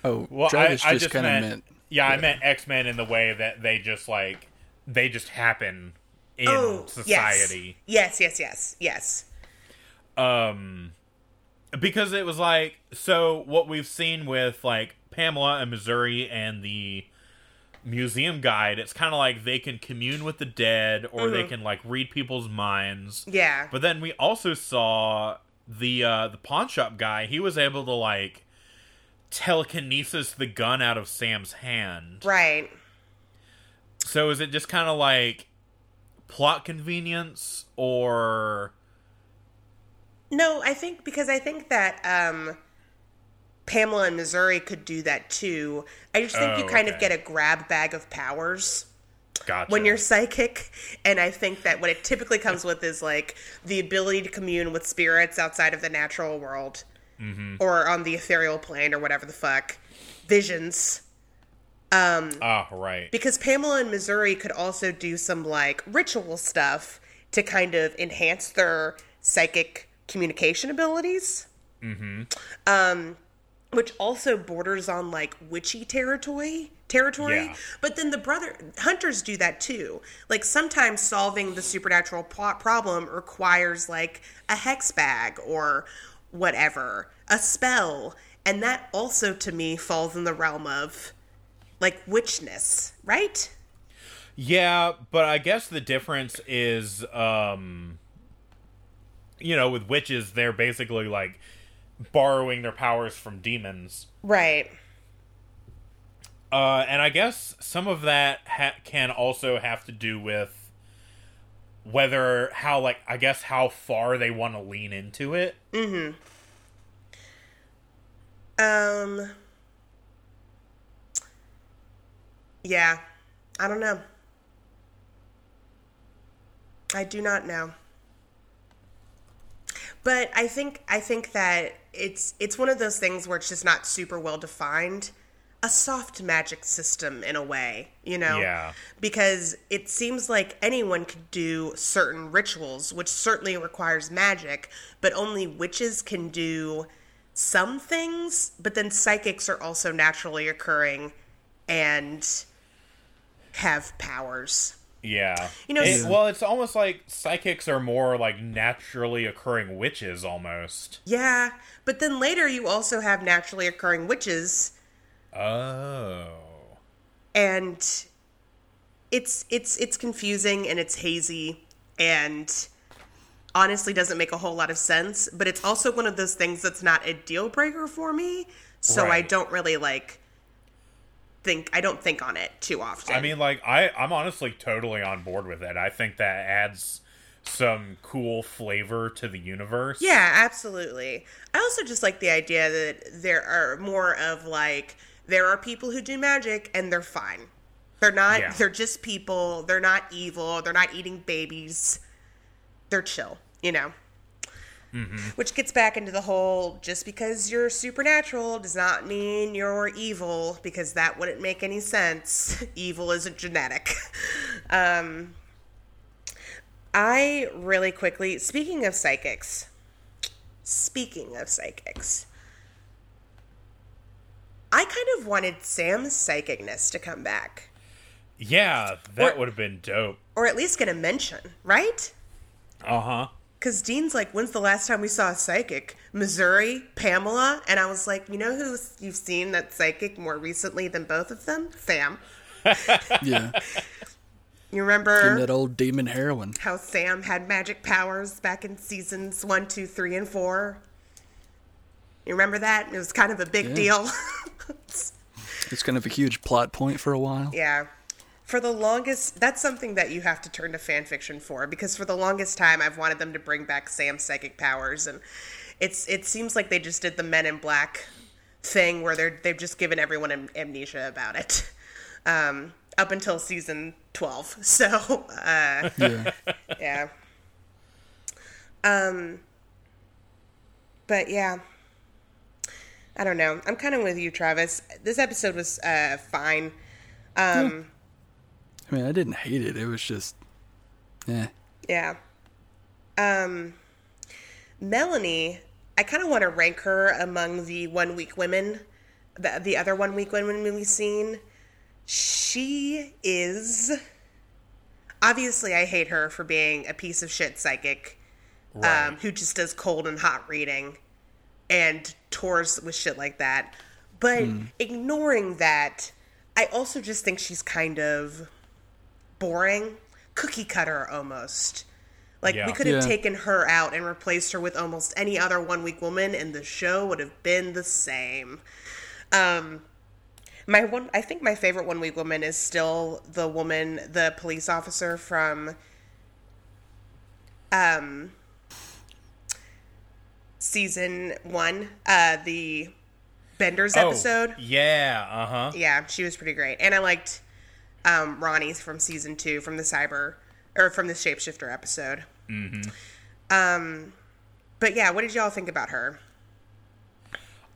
Oh, well I, Travis I just, just kind of meant, meant. yeah, i meant x-men in the way that they just like they just happen in oh society. Yes yes yes yes yes. Um because it was like so what we've seen with like Pamela and Missouri and the museum guide it's kind of like they can commune with the dead or they can like read people's minds. Yeah. But then we also saw the uh the pawn shop guy he was able to like telekinesis the gun out of Sam's hand. Right. So is it just kind of like plot convenience or no i think because i think that um pamela in missouri could do that too. I just think Oh, you kind of get a grab bag of powers gotcha. when you're psychic and i think that what it typically comes with is like the ability to commune with spirits outside of the natural world or on the ethereal plane or whatever the fuck. Visions. Um, ah right. because pamela in missouri could also do some like ritual stuff to kind of enhance their psychic communication abilities. Mm-hmm. um, which also borders on like witchy territory territory. Yeah. but then the brother hunters do that too. Like sometimes solving the supernatural plot problem requires like a hex bag or whatever a spell. And that also to me falls in the realm of like witchness right? Yeah, but I guess the difference is, um, you know, with witches, they're basically like borrowing their powers from demons. right Uh, and I guess some of that ha- can also have to do with whether how like I guess how far they want to lean into it. Um. Yeah, I don't know. I do not know. But I think I think that it's it's one of those things where it's just not super well defined. A soft magic system in a way, you know? Yeah. Because it seems like anyone could do certain rituals, which certainly requires magic, but only witches can do some things, but then psychics are also naturally occurring and have powers. Yeah. You know, It- well, it's almost like psychics are more like naturally occurring witches almost. Yeah, but then later you also have naturally occurring witches Oh. and it's it's it's confusing and it's hazy and honestly doesn't make a whole lot of sense, but it's also one of those things that's not a deal breaker for me, so I don't really like think I don't think on it too often. I mean, like I, I'm honestly totally on board with it. I think that adds some cool flavor to the universe. Yeah, absolutely. I also just like the idea that there are more of like there are people who do magic and they're fine. They're not. Yeah. They're just people. They're not evil. They're not eating babies. They're chill. You know. Which gets back into the whole just because you're supernatural does not mean you're evil because that wouldn't make any sense. evil isn't genetic. Um, I really quickly, speaking of psychics, speaking of psychics, I kind of wanted Sam's psychicness to come back, Yeah, that would have been dope. or at least get a mention, right? Uh huh. Because Dean's like, when's the last time we saw a psychic? Missouri, Pamela, and I was like, you know who you've seen that psychic more recently than both of them? Sam. Yeah. You remember that old demon heroin. how Sam had magic powers back in seasons one, two, three, and four? You remember that? It was kind of a big Yeah. deal. It's kind of a huge plot point for a while. yeah. For the longest, that's something that you have to turn to fan fiction for because for the longest time I've wanted them to bring back Sam's psychic powers, and it's it seems like they just did the Men in Black thing where they're they've just given everyone am- amnesia about it. Um, up until season 12. So, uh, Yeah. yeah. Um, but yeah, I don't know. I'm kind of with you, Travis. This episode was uh, fine. Um, I mean, I didn't hate it. It was just, eh. yeah. Um, Melanie, I kind of want to rank her among the one week women, the the other one week women we've seen. She is. Obviously, I hate her for being a piece of shit psychic. Right. um, who just does cold and hot reading and tours with shit like that. But ignoring that, I also just think she's kind of boring, cookie cutter almost. Like Yeah. we could have Yeah. taken her out and replaced her with almost any other one week woman, and the show would have been the same. Um, my one, I think my favorite one week woman is still the woman, the police officer from um season one, uh the Benders Oh, episode. Yeah. Uh huh. Yeah, she was pretty great. And I liked um Ronnie from season two from the cyber or from the shapeshifter episode. Mm-hmm. Um but yeah, what did y'all think about her?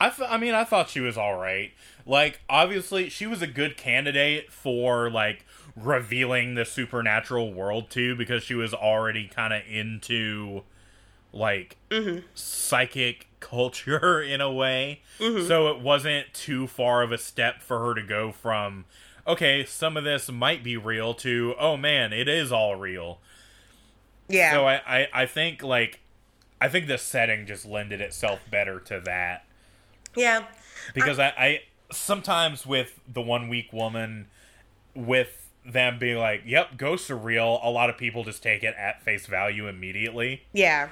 I, th- I mean, I thought she was all right. Like, obviously, she was a good candidate for like revealing the supernatural world too, because she was already kind of into like psychic culture in a way. So it wasn't too far of a step for her to go from okay, some of this might be real to oh man, it is all real. Yeah. So I, I, I think like I think the setting just lended itself better to that yeah. because I, I sometimes with the one week woman with them being like yep ghosts are real a lot of people just take it at face value immediately Yeah.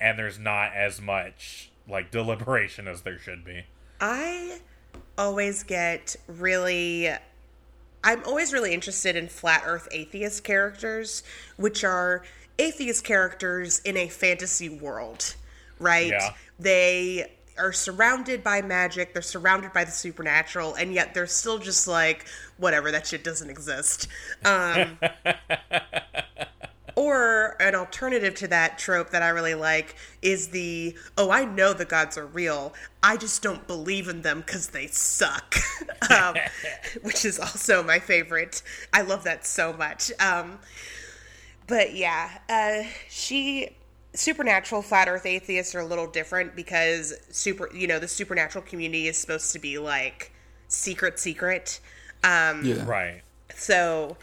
and there's not as much like deliberation as there should be I always get really I'm always really interested in flat earth atheist characters, which are atheist characters in a fantasy world, right? Yeah. They are surrounded by magic, they're surrounded by the supernatural, and yet they're still just like, whatever, that shit doesn't exist. Um, or an alternative to that trope that I really like is the oh I know the gods are real I just don't believe in them because they suck, um, which is also my favorite. I love that so much. Um, but yeah, uh, she supernatural flat earth atheists are a little different because super you know the supernatural community is supposed to be like secret secret. Um, Yeah. right so,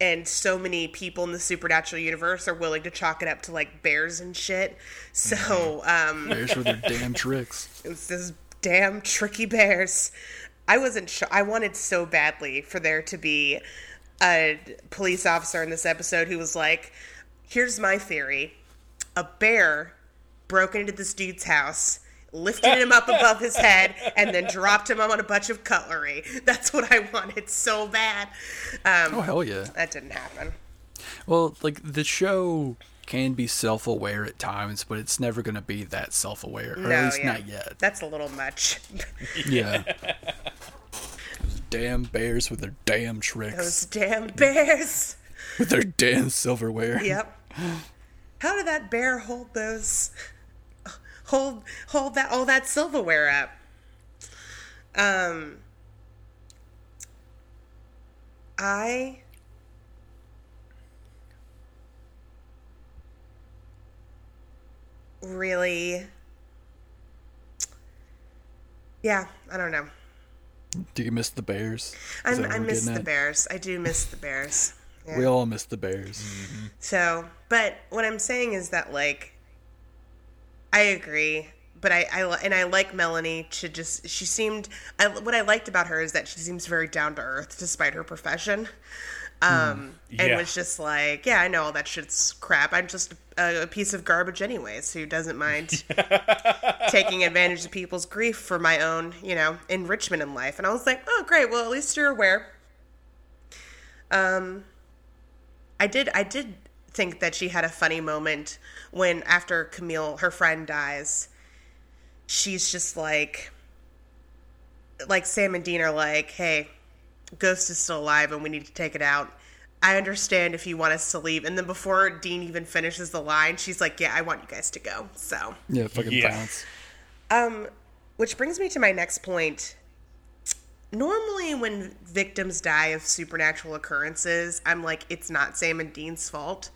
and so many people in the supernatural universe are willing to chalk it up to like bears and shit. So, um, Bears with their damn tricks. It's was this damn tricky bears. I wasn't sure. I wanted so badly for there to be a police officer in this episode who was like, "Here's my theory: a bear broke into this dude's house." Lifted him up above his head and then dropped him on a bunch of cutlery. That's what I wanted so bad. Um, Oh hell yeah. that didn't happen. Well, like the show can be self-aware at times, but it's never going to be that self-aware, or No, at least yeah. not yet. That's a little much. Yeah. Those damn bears with their damn tricks, Those damn bears. with their damn silverware. Yep. How did that bear hold those hold hold that all that silverware up? Um I really Yeah, I don't know. Do you miss the bears? Is I'm, I miss the at? bears. I do miss the bears. Yeah. We all miss the bears. So, but what I'm saying is that like, I agree, but I, I and I like Melanie to just she seemed. I, what I liked about her is that she seems very down to earth despite her profession, um, and Yeah. was just like, yeah, I know all that shit's crap. I'm just a, a piece of garbage anyways, who doesn't mind taking advantage of people's grief for my own, you know, enrichment in life. And I was like, oh great, well at least you're aware. Um, I did I did think that she had a funny moment when after Camille her friend dies she's just like like Sam and Dean are like hey Ghost is still alive and we need to take it out I understand if you want us to leave and then before Dean even finishes the line she's like yeah I want you guys to go so Yeah, fucking Yeah. bounce. um, which brings me to my next point. Normally, when victims die of supernatural occurrences, I'm like, it's not Sam and Dean's fault.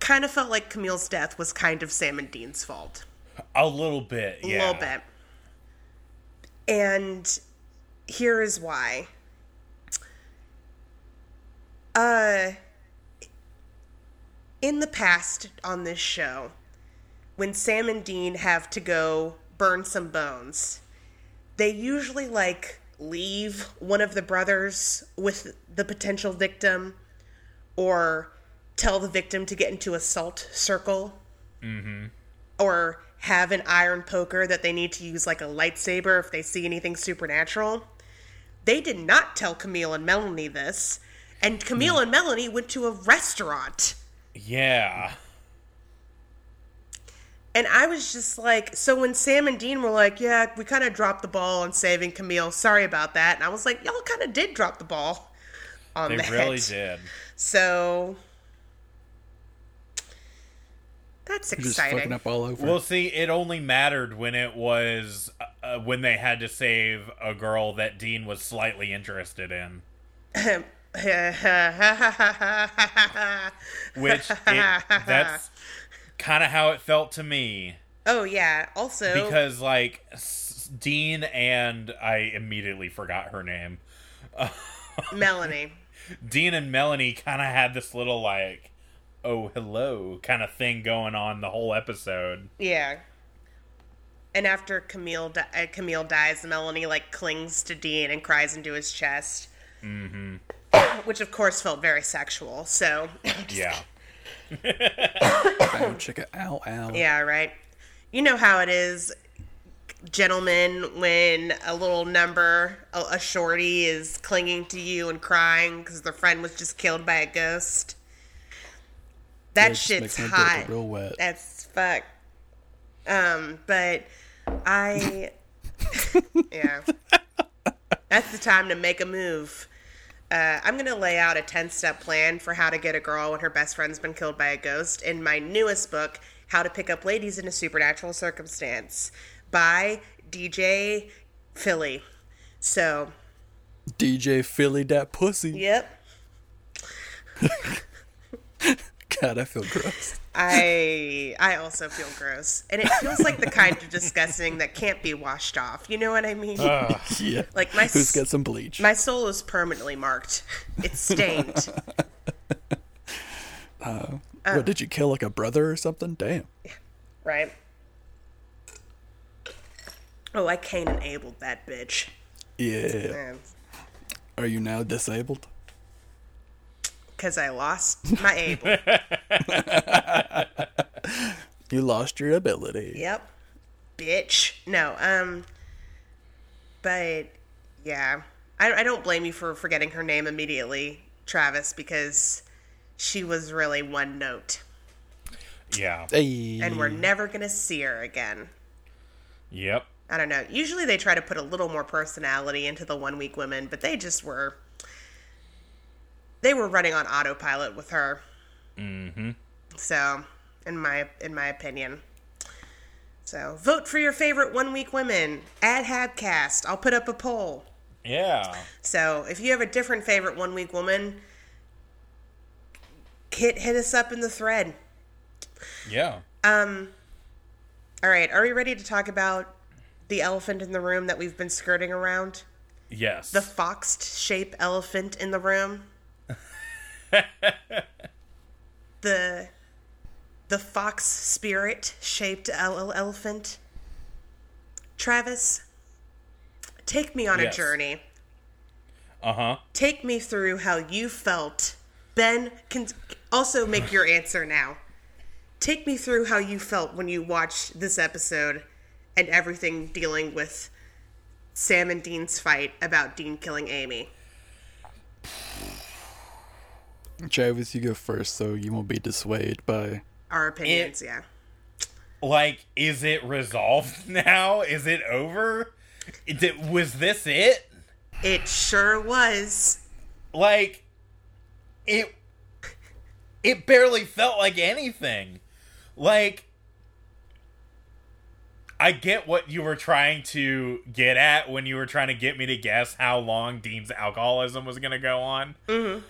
Kind of felt like Camille's death was kind of Sam and Dean's fault. A little bit, A little bit. And here is why. Uh, in the past on this show, when Sam and Dean have to go burn some bones, they usually like leave one of the brothers with the potential victim or tell the victim to get into a salt circle mm-hmm. or have an iron poker that they need to use like a lightsaber if they see anything supernatural. They did not tell Camille and Melanie this, and Camille mm. and Melanie went to a restaurant. Yeah. And I was just like, so when Sam and Dean were like, yeah, we kind of dropped the ball on saving Camille. Sorry about that. And I was like, y'all kind of did drop the ball on They that. really did. So that's You're just fucking exciting. up all over. Well, see, it only mattered when it was uh, when they had to save a girl that Dean was slightly interested in. Which it, that's kind of how it felt to me oh yeah. Also, because like S- Dean and I immediately forgot her name. Melanie. Dean and Melanie kind of had this little like oh hello kind of thing going on the whole episode. Yeah. And after Camille di- uh, Camille dies, Melanie like clings to Dean and cries into his chest. Mm-hmm. Which of course felt very sexual. So Yeah. Ow, chicka, ow, ow. yeah, right. You know how it is, gentlemen, when a little number, a, a shorty, is clinging to you and crying because their friend was just killed by a ghost. That It shit's hot. real wet. That's fuck. Um, but I, yeah, that's the time to make a move. Uh, I'm gonna lay out a 10 step plan for how to get a girl when her best friend's been killed by a ghost in my newest book, How to Pick Up Ladies in a Supernatural Circumstance, by DJ Philly. So, DJ Philly that pussy. yep, God, I feel gross. I I also feel gross, and it feels like the kind of disgusting that can't be washed off. You know what I mean? Ah. yeah. Like my Who's s- got some bleach? My soul is permanently marked. It's stained. Uh, what um, did you kill like a brother or something? Damn. right? Oh, I Cain enabled that bitch. Yeah. Um, Are you now disabled? Because I lost my able. You lost your ability. yep. Bitch. No, um, but yeah. I, I don't blame you for forgetting her name immediately, Travis, because she was really one note. Yeah. And we're never going to see her again. Yep. I don't know. Usually they try to put a little more personality into the one week women, but they just were they were running on autopilot with her. Mm-hmm. So, in my in my opinion. So, vote for your favorite one week women. Add Habcast. I'll put up a poll. Yeah. So, if you have a different favorite one week woman, hit hit us up in the thread. Yeah. Um All right, are we ready to talk about the elephant in the room that we've been skirting around? Yes. The foxed shape elephant in the room? the the fox spirit shaped el- elephant. Travis, take me on Yes. a journey. uh huh. Take me through how you felt. Ben can also make your answer now. Take me through how you felt when you watched this episode and everything dealing with Sam and Dean's fight about Dean killing Amy. Travis, you go first, so you won't be dissuaded by. Our opinions, yeah. Like, is it resolved now? Is it over? Did, was this it? It sure was. Like, it. It barely felt like anything. Like, I get what you were trying to get at when you were trying to get me to guess how long Dean's alcoholism was going to go on. Mm-hmm.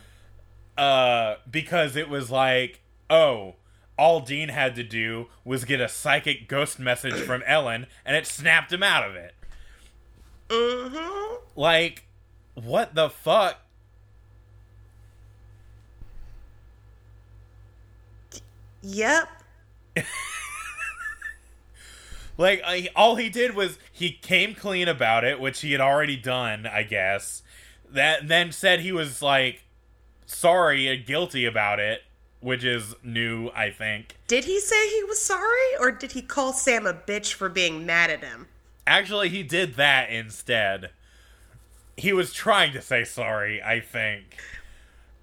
Uh, because it was like, oh, all Dean had to do was get a psychic ghost message from Ellen, and it snapped him out of it. Mm-hmm. Like, what the fuck? Yep. Like, I, all he did was he came clean about it, which he had already done, I guess. That then said he was like sorry and guilty about it, which is new, I think. Did he say he was sorry, or did he call Sam a bitch for being mad at him? Actually, he did that instead. He was trying to say sorry, I think.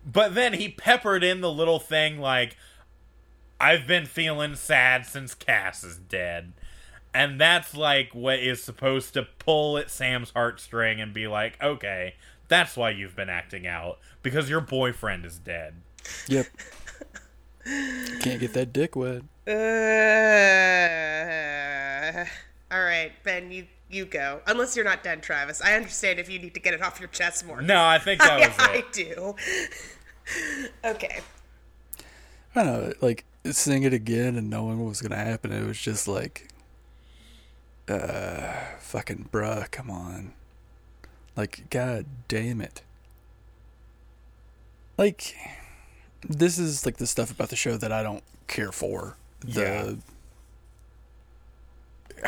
But then he peppered in the little thing like, I've been feeling sad since Cass is dead. And that's like what is supposed to pull at Sam's heartstring and be like, okay, that's why you've been acting out. Because your boyfriend is dead. Yep. Can't get that dick wet. Uh, all right, Ben, you you go. Unless you're not done, Travis. I understand if you need to get it off your chest more. No, I think that was I, it. I do. okay. I don't know, like seeing it again and knowing what was gonna happen, it was just like, uh, fucking bruh, come on, like, god damn it. Like, this is like the stuff about the show that I don't care for. The Yeah.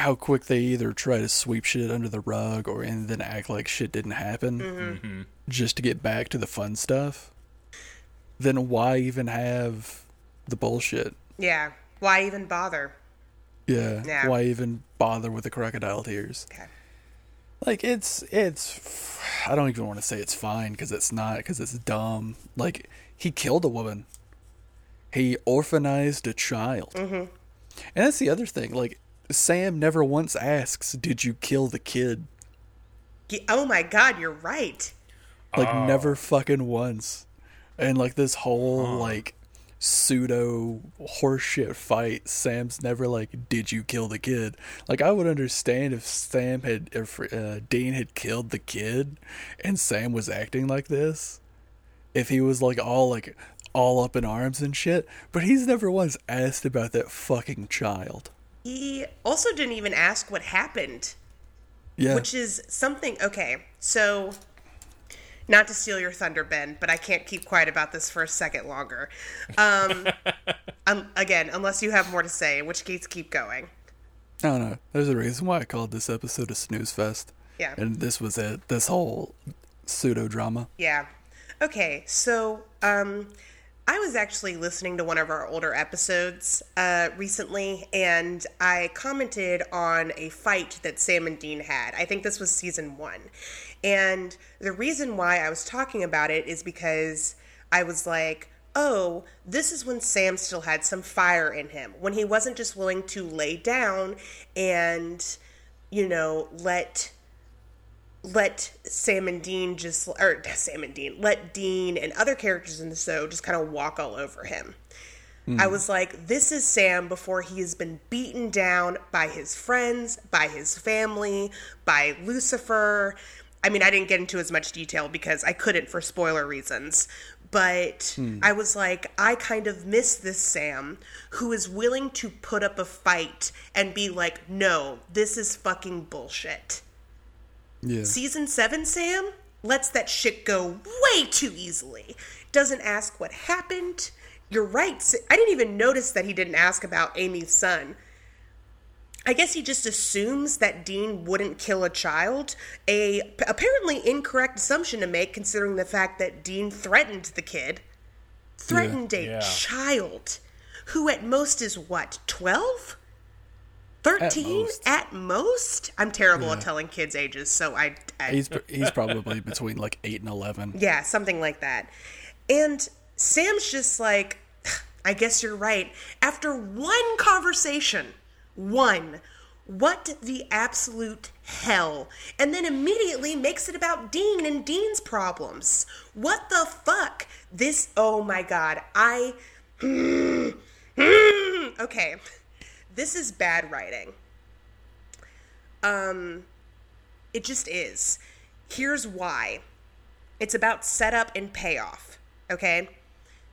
how quick they either try to sweep shit under the rug or and then act like shit didn't happen Mm-hmm. just to get back to the fun stuff. Then why even have the bullshit? Yeah. Why even bother? Yeah. Yeah. Why even bother with the crocodile tears? Okay. Like it's it's I don't even want to say it's fine because it's not because it's dumb. Like he killed a woman. He orphanized a child. Mm-hmm. And that's the other thing. Like Sam never once asks, "Did you kill the kid?" Oh my God, you're right. Like never fucking once. And like this whole like pseudo horseshit fight, Sam's never like, "Did you kill the kid?" Like I would understand if Sam had, if uh, Dean had killed the kid, and Sam was acting like this. If he was like all like all up in arms and shit, but he's never once asked about that fucking child. He also didn't even ask what happened, Yeah, which is something. Okay, so not to steal your thunder, Ben, but I can't keep quiet about this for a second longer. Um, um, again, unless you have more to say, in which case keep going. I don't know. There's a reason why I called this episode a snooze fest. Yeah. and this was it. This whole pseudo drama. Yeah. Okay, so um I was actually listening to one of our older episodes uh, recently, and I commented on a fight that Sam and Dean had. I think this was season one. And the reason why I was talking about it is because I was like, oh, this is when Sam still had some fire in him, when he wasn't just willing to lay down and you know, let let Sam and Dean just or Sam and Dean let Dean and other characters in the show just kind of walk all over him. I hmm. was like, this is Sam before he has been beaten down by his friends, by his family, by Lucifer. I mean, I didn't get into as much detail because I couldn't for spoiler reasons. But hmm. I was like, I kind of miss this Sam who is willing to put up a fight and be like, no, this is fucking bullshit. Yeah. Season 7 Sam lets that shit go way too easily. Doesn't ask what happened. You're right. I didn't even notice that he didn't ask about Amy's son. I guess he just assumes that Dean wouldn't kill a child. A apparently incorrect assumption to make considering the fact that Dean threatened the kid. Threatened a Yeah. child who at most is what, 12? 13 most. at most? I'm terrible at telling kids ages, so I, I He's he's probably between like eight and eleven. yeah, something like that. And Sam's just like, I guess you're right. After one conversation, one, what the absolute hell? And then immediately makes it about Dean and Dean's problems. What the fuck? This, oh my god, I. okay, this is bad writing. Um, it just is. Here's why. It's about setup and payoff. Okay?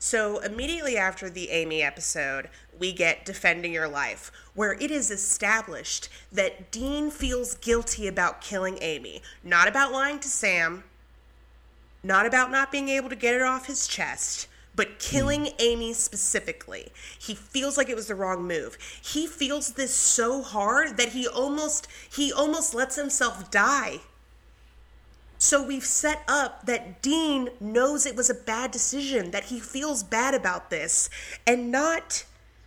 So, immediately after the Amy episode, we get Defending Your Life, where it is established that Dean feels guilty about killing Amy. Not about lying to Sam, not about not being able to get it off his chest, but killing Amy specifically. He feels like it was the wrong move. He feels this so hard that he almost he almost lets himself die. So we've set up that Dean knows it was a bad decision, that he feels bad about this, and not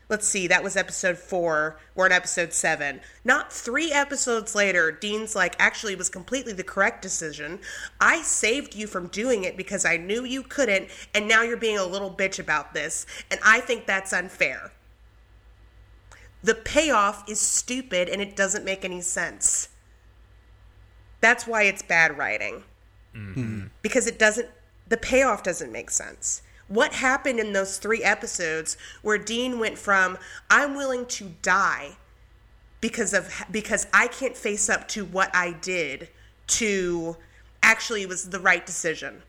let's see, that was episode four. We're in episode seven. Not three episodes later, Dean's like, actually, it was completely the correct decision. I saved you from doing it because I knew you couldn't, and now you're being a little bitch about this, and I think that's unfair. The payoff is stupid and it doesn't make any sense. That's why it's bad writing. Mm-hmm. Because it doesn't, the payoff doesn't make sense. What happened in those three episodes where Dean went from, I'm willing to die because of because I can't face up to what I did to actually it was the right decision.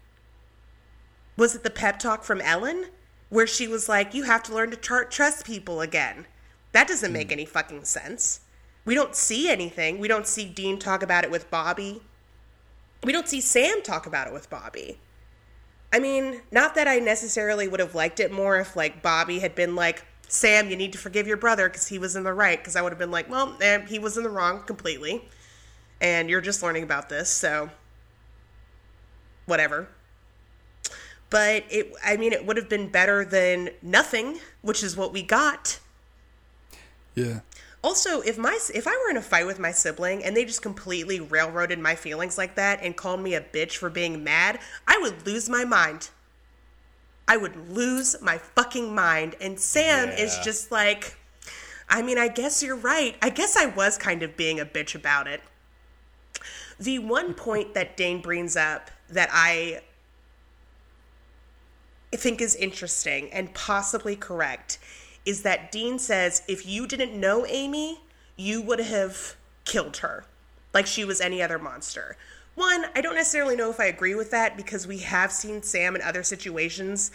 Was it the pep talk from Ellen where she was like you have to learn to tr- trust people again? That doesn't make hmm. any fucking sense. We don't see anything. We don't see Dean talk about it with Bobby. We don't see Sam talk about it with Bobby. I mean, not that I necessarily would have liked it more if like Bobby had been like, "Sam, you need to forgive your brother because he was in the right." Because I would have been like, "Well, eh, he was in the wrong completely, and you're just learning about this, so whatever." But it, I mean, it would have been better than nothing, which is what we got. Yeah. Also, if my if I were in a fight with my sibling and they just completely railroaded my feelings like that and called me a bitch for being mad, I would lose my mind. I would lose my fucking mind. And Sam is just like, I mean, I guess you're right. I guess I was kind of being a bitch about it. The one point that Dean brings up that I think is interesting and possibly correct is that Dean says if you didn't know Amy, you would have killed her like she was any other monster. One, I don't necessarily know if I agree with that because we have seen Sam in other situations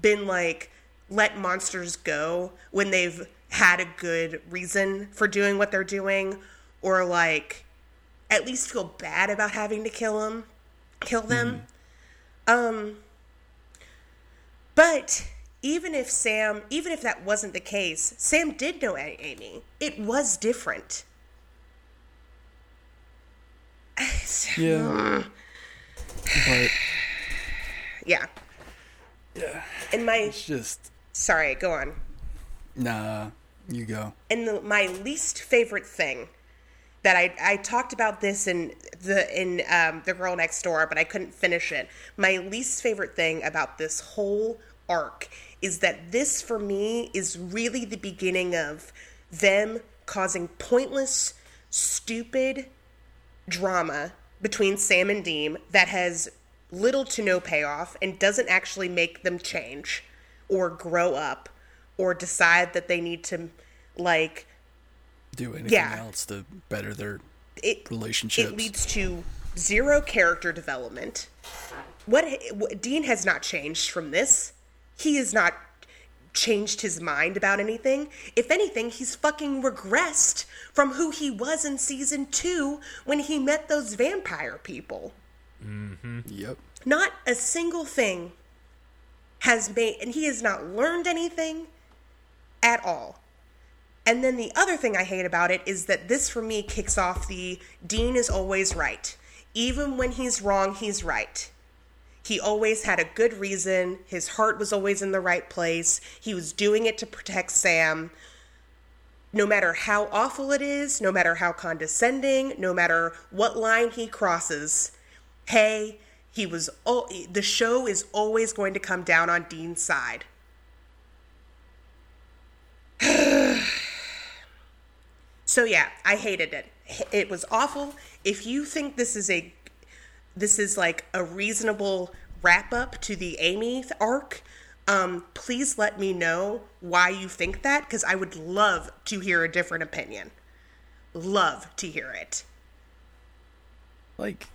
been like let monsters go when they've had a good reason for doing what they're doing or like at least feel bad about having to kill them kill them um but even if Sam, even if that wasn't the case, Sam did know A- Amy. It was different. Yeah. but Yeah. yeah, And my it's just sorry, go on. nah. You go. And the, my least favorite thing that I I talked about this in the in um, the girl next door, but I couldn't finish it. My least favorite thing about this whole arc is that this for me is really the beginning of them causing pointless, stupid drama between Sam and Dean that has little to no payoff and doesn't actually make them change or grow up or decide that they need to like Do anything Yeah. else to better their it relationships. it leads to zero character development. What, what Dean has not changed from this. He has not changed his mind about anything. If anything, he's fucking regressed from who he was in season 2 when he met those vampire people. Mm-hmm. Yep. Not a single thing has made and he has not learned anything at all. And then the other thing I hate about it is that this for me kicks off the Dean is always right. Even when he's wrong, he's right. He always had a good reason. His heart was always in the right place. He was doing it to protect Sam. No matter how awful it is, no matter how condescending, no matter what line he crosses, hey, he was oh, the show is always going to come down on Dean's side. So yeah, I hated it. It was awful. If you think this is a this is like a reasonable wrap up to the Amy arc, um, please let me know why you think that because I would love to hear a different opinion. Love to hear it. Like,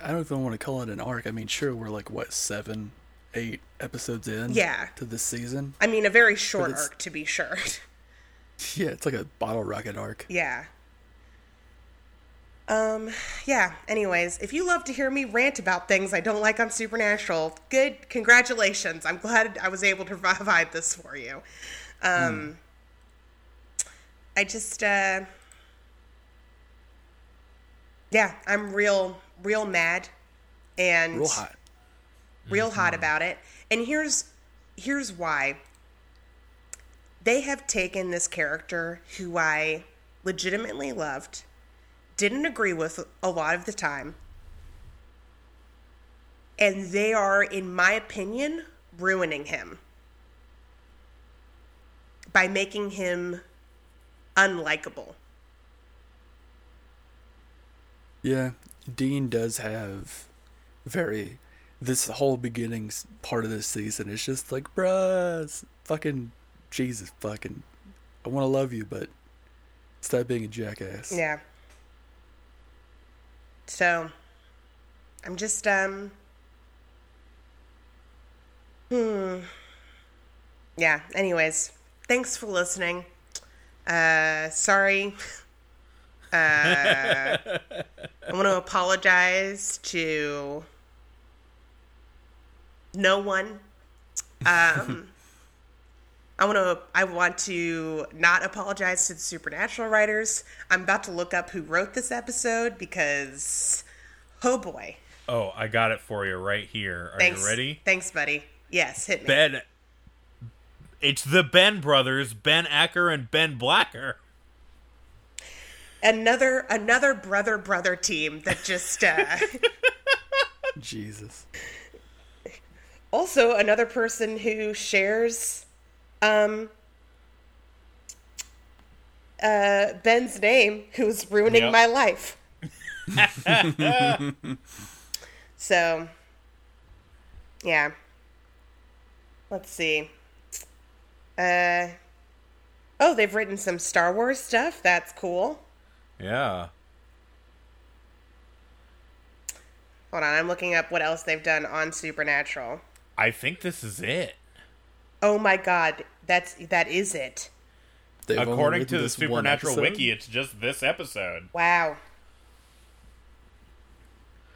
I don't even want to call it an arc. I mean, sure, we're like what seven, eight episodes in. Yeah. To this season. I mean, a very short arc to be sure. Yeah, it's like a bottle rocket arc. Yeah. Um, yeah, anyways, if you love to hear me rant about things I don't like on Supernatural, good, congratulations. I'm glad I was able to provide this for you. Um, I just, uh, yeah, I'm real, real mad and Real hot. real hot about it. And here's here's why. They have taken this character who I legitimately loved, didn't agree with a lot of the time, and they are, in my opinion, ruining him by making him unlikable. Yeah, Dean does have very. This whole beginnings part of this season is just like, bruh, fucking Jesus, fucking. I want to love you, but stop being a jackass. Yeah. So, I'm just um. Hmm. Yeah. Anyways, thanks for listening. Uh, sorry. Uh, I want to apologize to no one. Um. I want to I want to not apologize to the supernatural writers. I'm about to look up who wrote this episode because oh boy. Oh, I got it for you right here. Are Thanks. you ready? Thanks, buddy. Yes, hit me. Ben. It's the Ben brothers, Ben Acker and Ben Blacker. Another another brother brother team that just uh Jesus. also another person who shares um uh Ben's name who's ruining Yep. my life. so yeah. Let's see. Uh Oh, they've written some Star Wars stuff. That's cool. Yeah. Hold on, I'm looking up what else they've done on Supernatural. I think this is it. Oh my god, that's that is it. They've According to the this one Supernatural? Wiki, it's just this episode. Wow.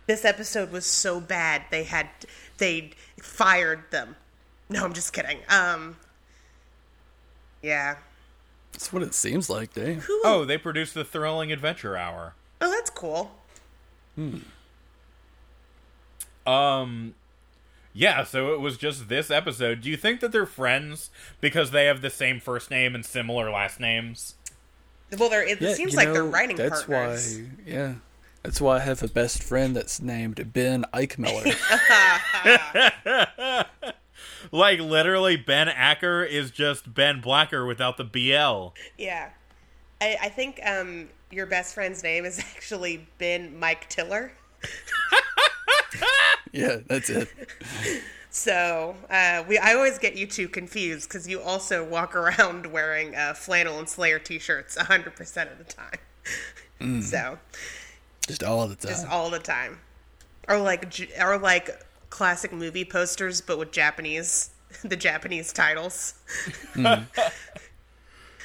This episode was so bad they had they fired them. No, I'm just kidding. Um Yeah. That's what it seems like, damn. Who Oh, they produced the Thrilling Adventure Hour. Oh, that's cool. Hmm. Um yeah, so it was just this episode. Do you think that they're friends because they have the same first name and similar last names? Well, they're, it Yeah, seems you like they're writing That's partners. why, yeah. That's why I have a best friend that's named Ben Eichmiller. Like literally Ben Acker is just Ben Blacker without the BL. Yeah. I, I think um your best friend's name is actually Ben Mike Tiller. Yeah, that's it. So uh, we, I always get you two confused because you also walk around wearing uh, flannel and Slayer t-shirts hundred percent of the time. So Just all the time. just all the time, or like or like classic movie posters, but with Japanese the Japanese titles. now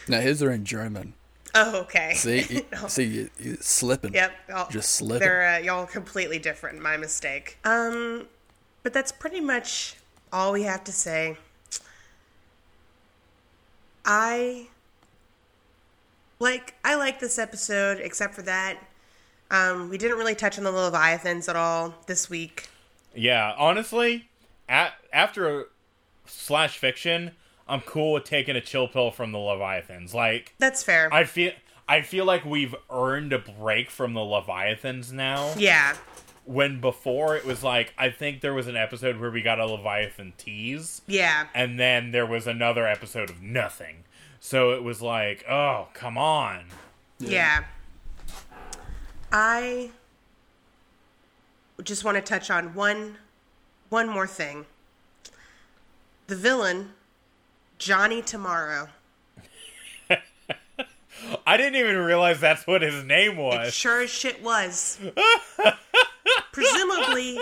his are in German. Oh, okay. See, you, see, you, you slipping. Yep. y'all- Just slipping. They're uh, y'all completely different. My mistake. Um, but that's pretty much all we have to say. I like I like this episode, except for that. Um, we didn't really touch on the Leviathans at all this week. Yeah, honestly, at, after slash fiction, I'm cool with taking a chill pill from the Leviathans. Like, That's fair. I feel I feel like we've earned a break from the Leviathans now. yeah. When before it was like I think there was an episode where we got a Leviathan tease, Yeah. and then there was another episode of nothing. So it was like, oh, come on. Yeah. I just want to touch on one one more thing. The villain, Johnny Tomorrow. I didn't even realize that's what his name It was. sure as shit was. Presumably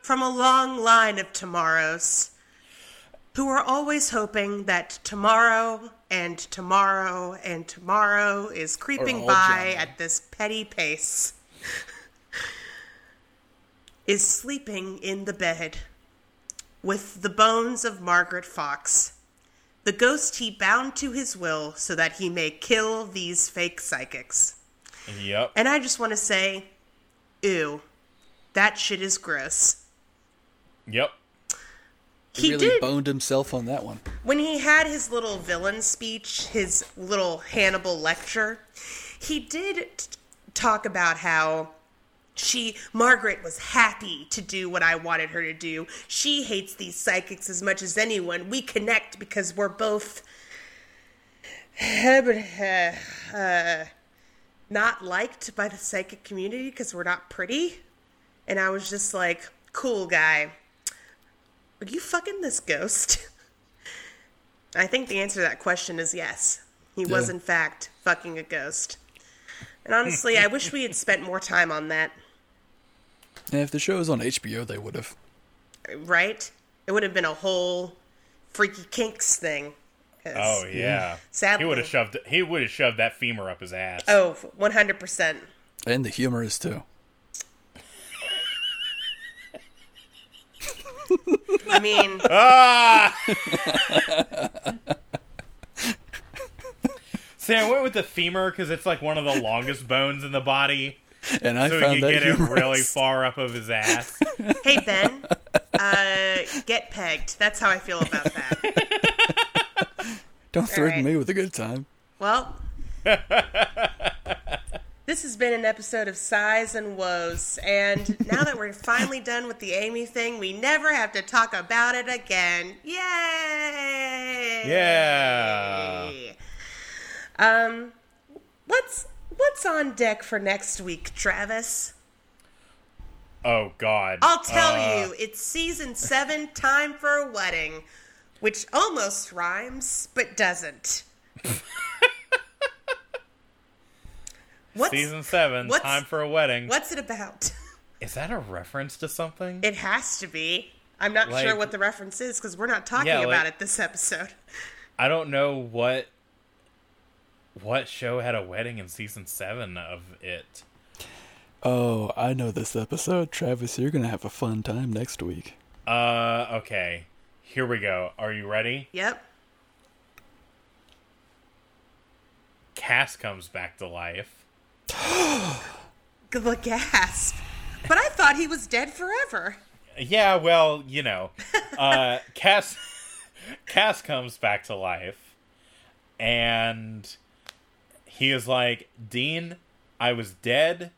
from a long line of tomorrows who are always hoping that tomorrow and tomorrow and tomorrow is creeping by Johnny. at this petty pace. is sleeping in the bed with the bones of Margaret Fox, the ghost he bound to his will so that he may kill these fake psychics. Yep. And I just want to say, ew, that shit is gross. Yep. He really did boned himself on that one. when he had his little villain speech, his little Hannibal lecture. He did t- talk about how she Margaret was happy to do what I wanted her to do. She hates these psychics as much as anyone. We connect because we're both uh, not liked by the psychic community because we're not pretty. And I was just like, cool guy. Are you fucking this ghost? I think the answer to that question is yes. He was, in fact, fucking a ghost. And honestly, I wish we had spent more time on that, And if the show was on HBO, they would have. right? It would have been a whole freaky kinks thing. Oh yeah. Sadly. He would have shoved he would have shoved that femur up his ass. Oh, 100%. And the humor is too. I mean, Ah! See, I went with the femur because it's like one of the longest bones in the body, And I so found you that get it really far up of his ass. hey, Ben, uh, get pegged. That's how I feel about that. Don't threaten right. me with a good time. Well, this has been an episode of Sighs and Woes, and now that we're finally done with the Amy thing, we never have to talk about it again. Yay! Yeah. Um, what's what's on deck for next week, Travis? Oh God. I'll tell Uh, you, it's season seven, time for a wedding, which almost rhymes but doesn't. what's, Season seven. what's- Time for a wedding. What's it about? Is that a reference to something? It has to be. I'm not sure what the reference is because we're not talking Yeah, like- about it this episode. I don't know what what show had a wedding in season seven of it. Oh, I know this episode. Travis, you're going to have a fun time next week. Uh, okay. Here we go. Are you ready? Yep. Cass comes back to life. The gasp. But I thought he was dead forever. Yeah, well, you know, uh, Cass, Cass comes back to life, and he is like, Dean, I was dead,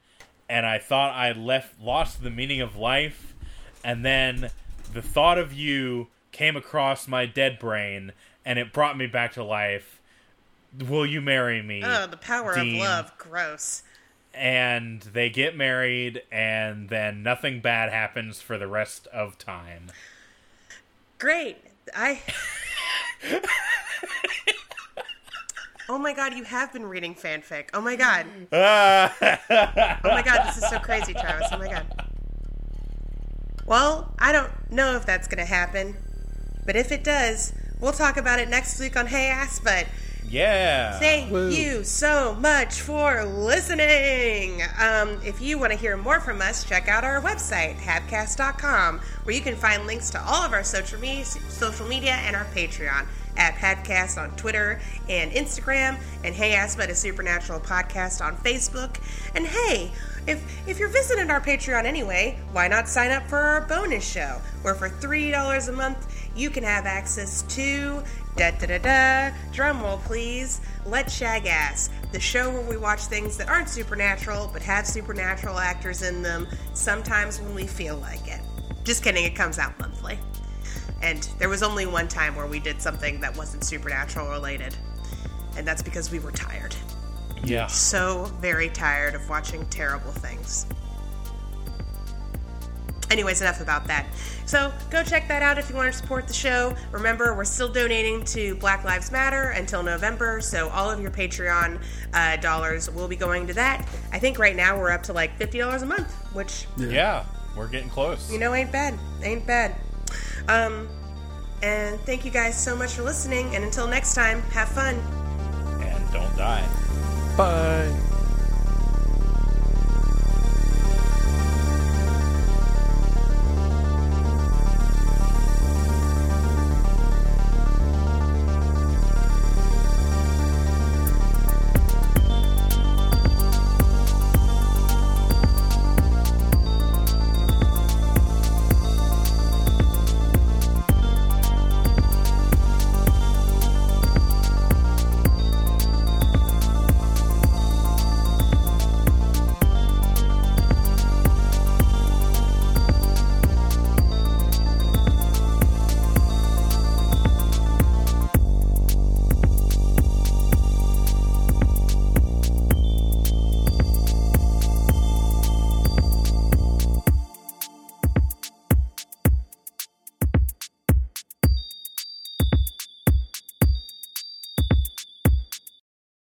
and I thought I left, lost the meaning of life, and then the thought of you came across my dead brain, and it brought me back to life. will you marry me? Oh, the power Dean. of love. Gross. And they get married, and then nothing bad happens for the rest of time. Great. I. oh my god, you have been reading fanfic. Oh my god. Oh my god, this is so crazy, Travis. Oh my god. Well, I don't know if that's gonna happen, but if it does, we'll talk about it next week on Hey Ass. But Yeah. Thank Woo. you so much for listening. Um, if you want to hear more from us, check out our website, habcast.com, where you can find links to all of our social media, social media and our Patreon at Habcast on Twitter and Instagram, and Hey Assbutt, a Supernatural podcast on Facebook. And hey, if if you're visiting our Patreon anyway, why not sign up for our bonus show, where for three dollars a month you can have access to da da da da. Drum roll, please. Let's Shag Ass, the show where we watch things that aren't supernatural but have supernatural actors in them. Sometimes when we feel like it. Just kidding. It comes out monthly. And there was only one time where we did something that wasn't supernatural related. And that's because we were tired. Yeah. So very tired of watching terrible things. Anyways, enough about that. So go check that out if you want to support the show. Remember, we're still donating to Black Lives Matter until November, so all of your Patreon uh, dollars will be going to that. I think right now we're up to like $50 a month, which Yeah. We're getting close. you know, ain't bad. Ain't bad. Um, and thank you guys so much for listening. And until next time, have fun. and don't die. Bye.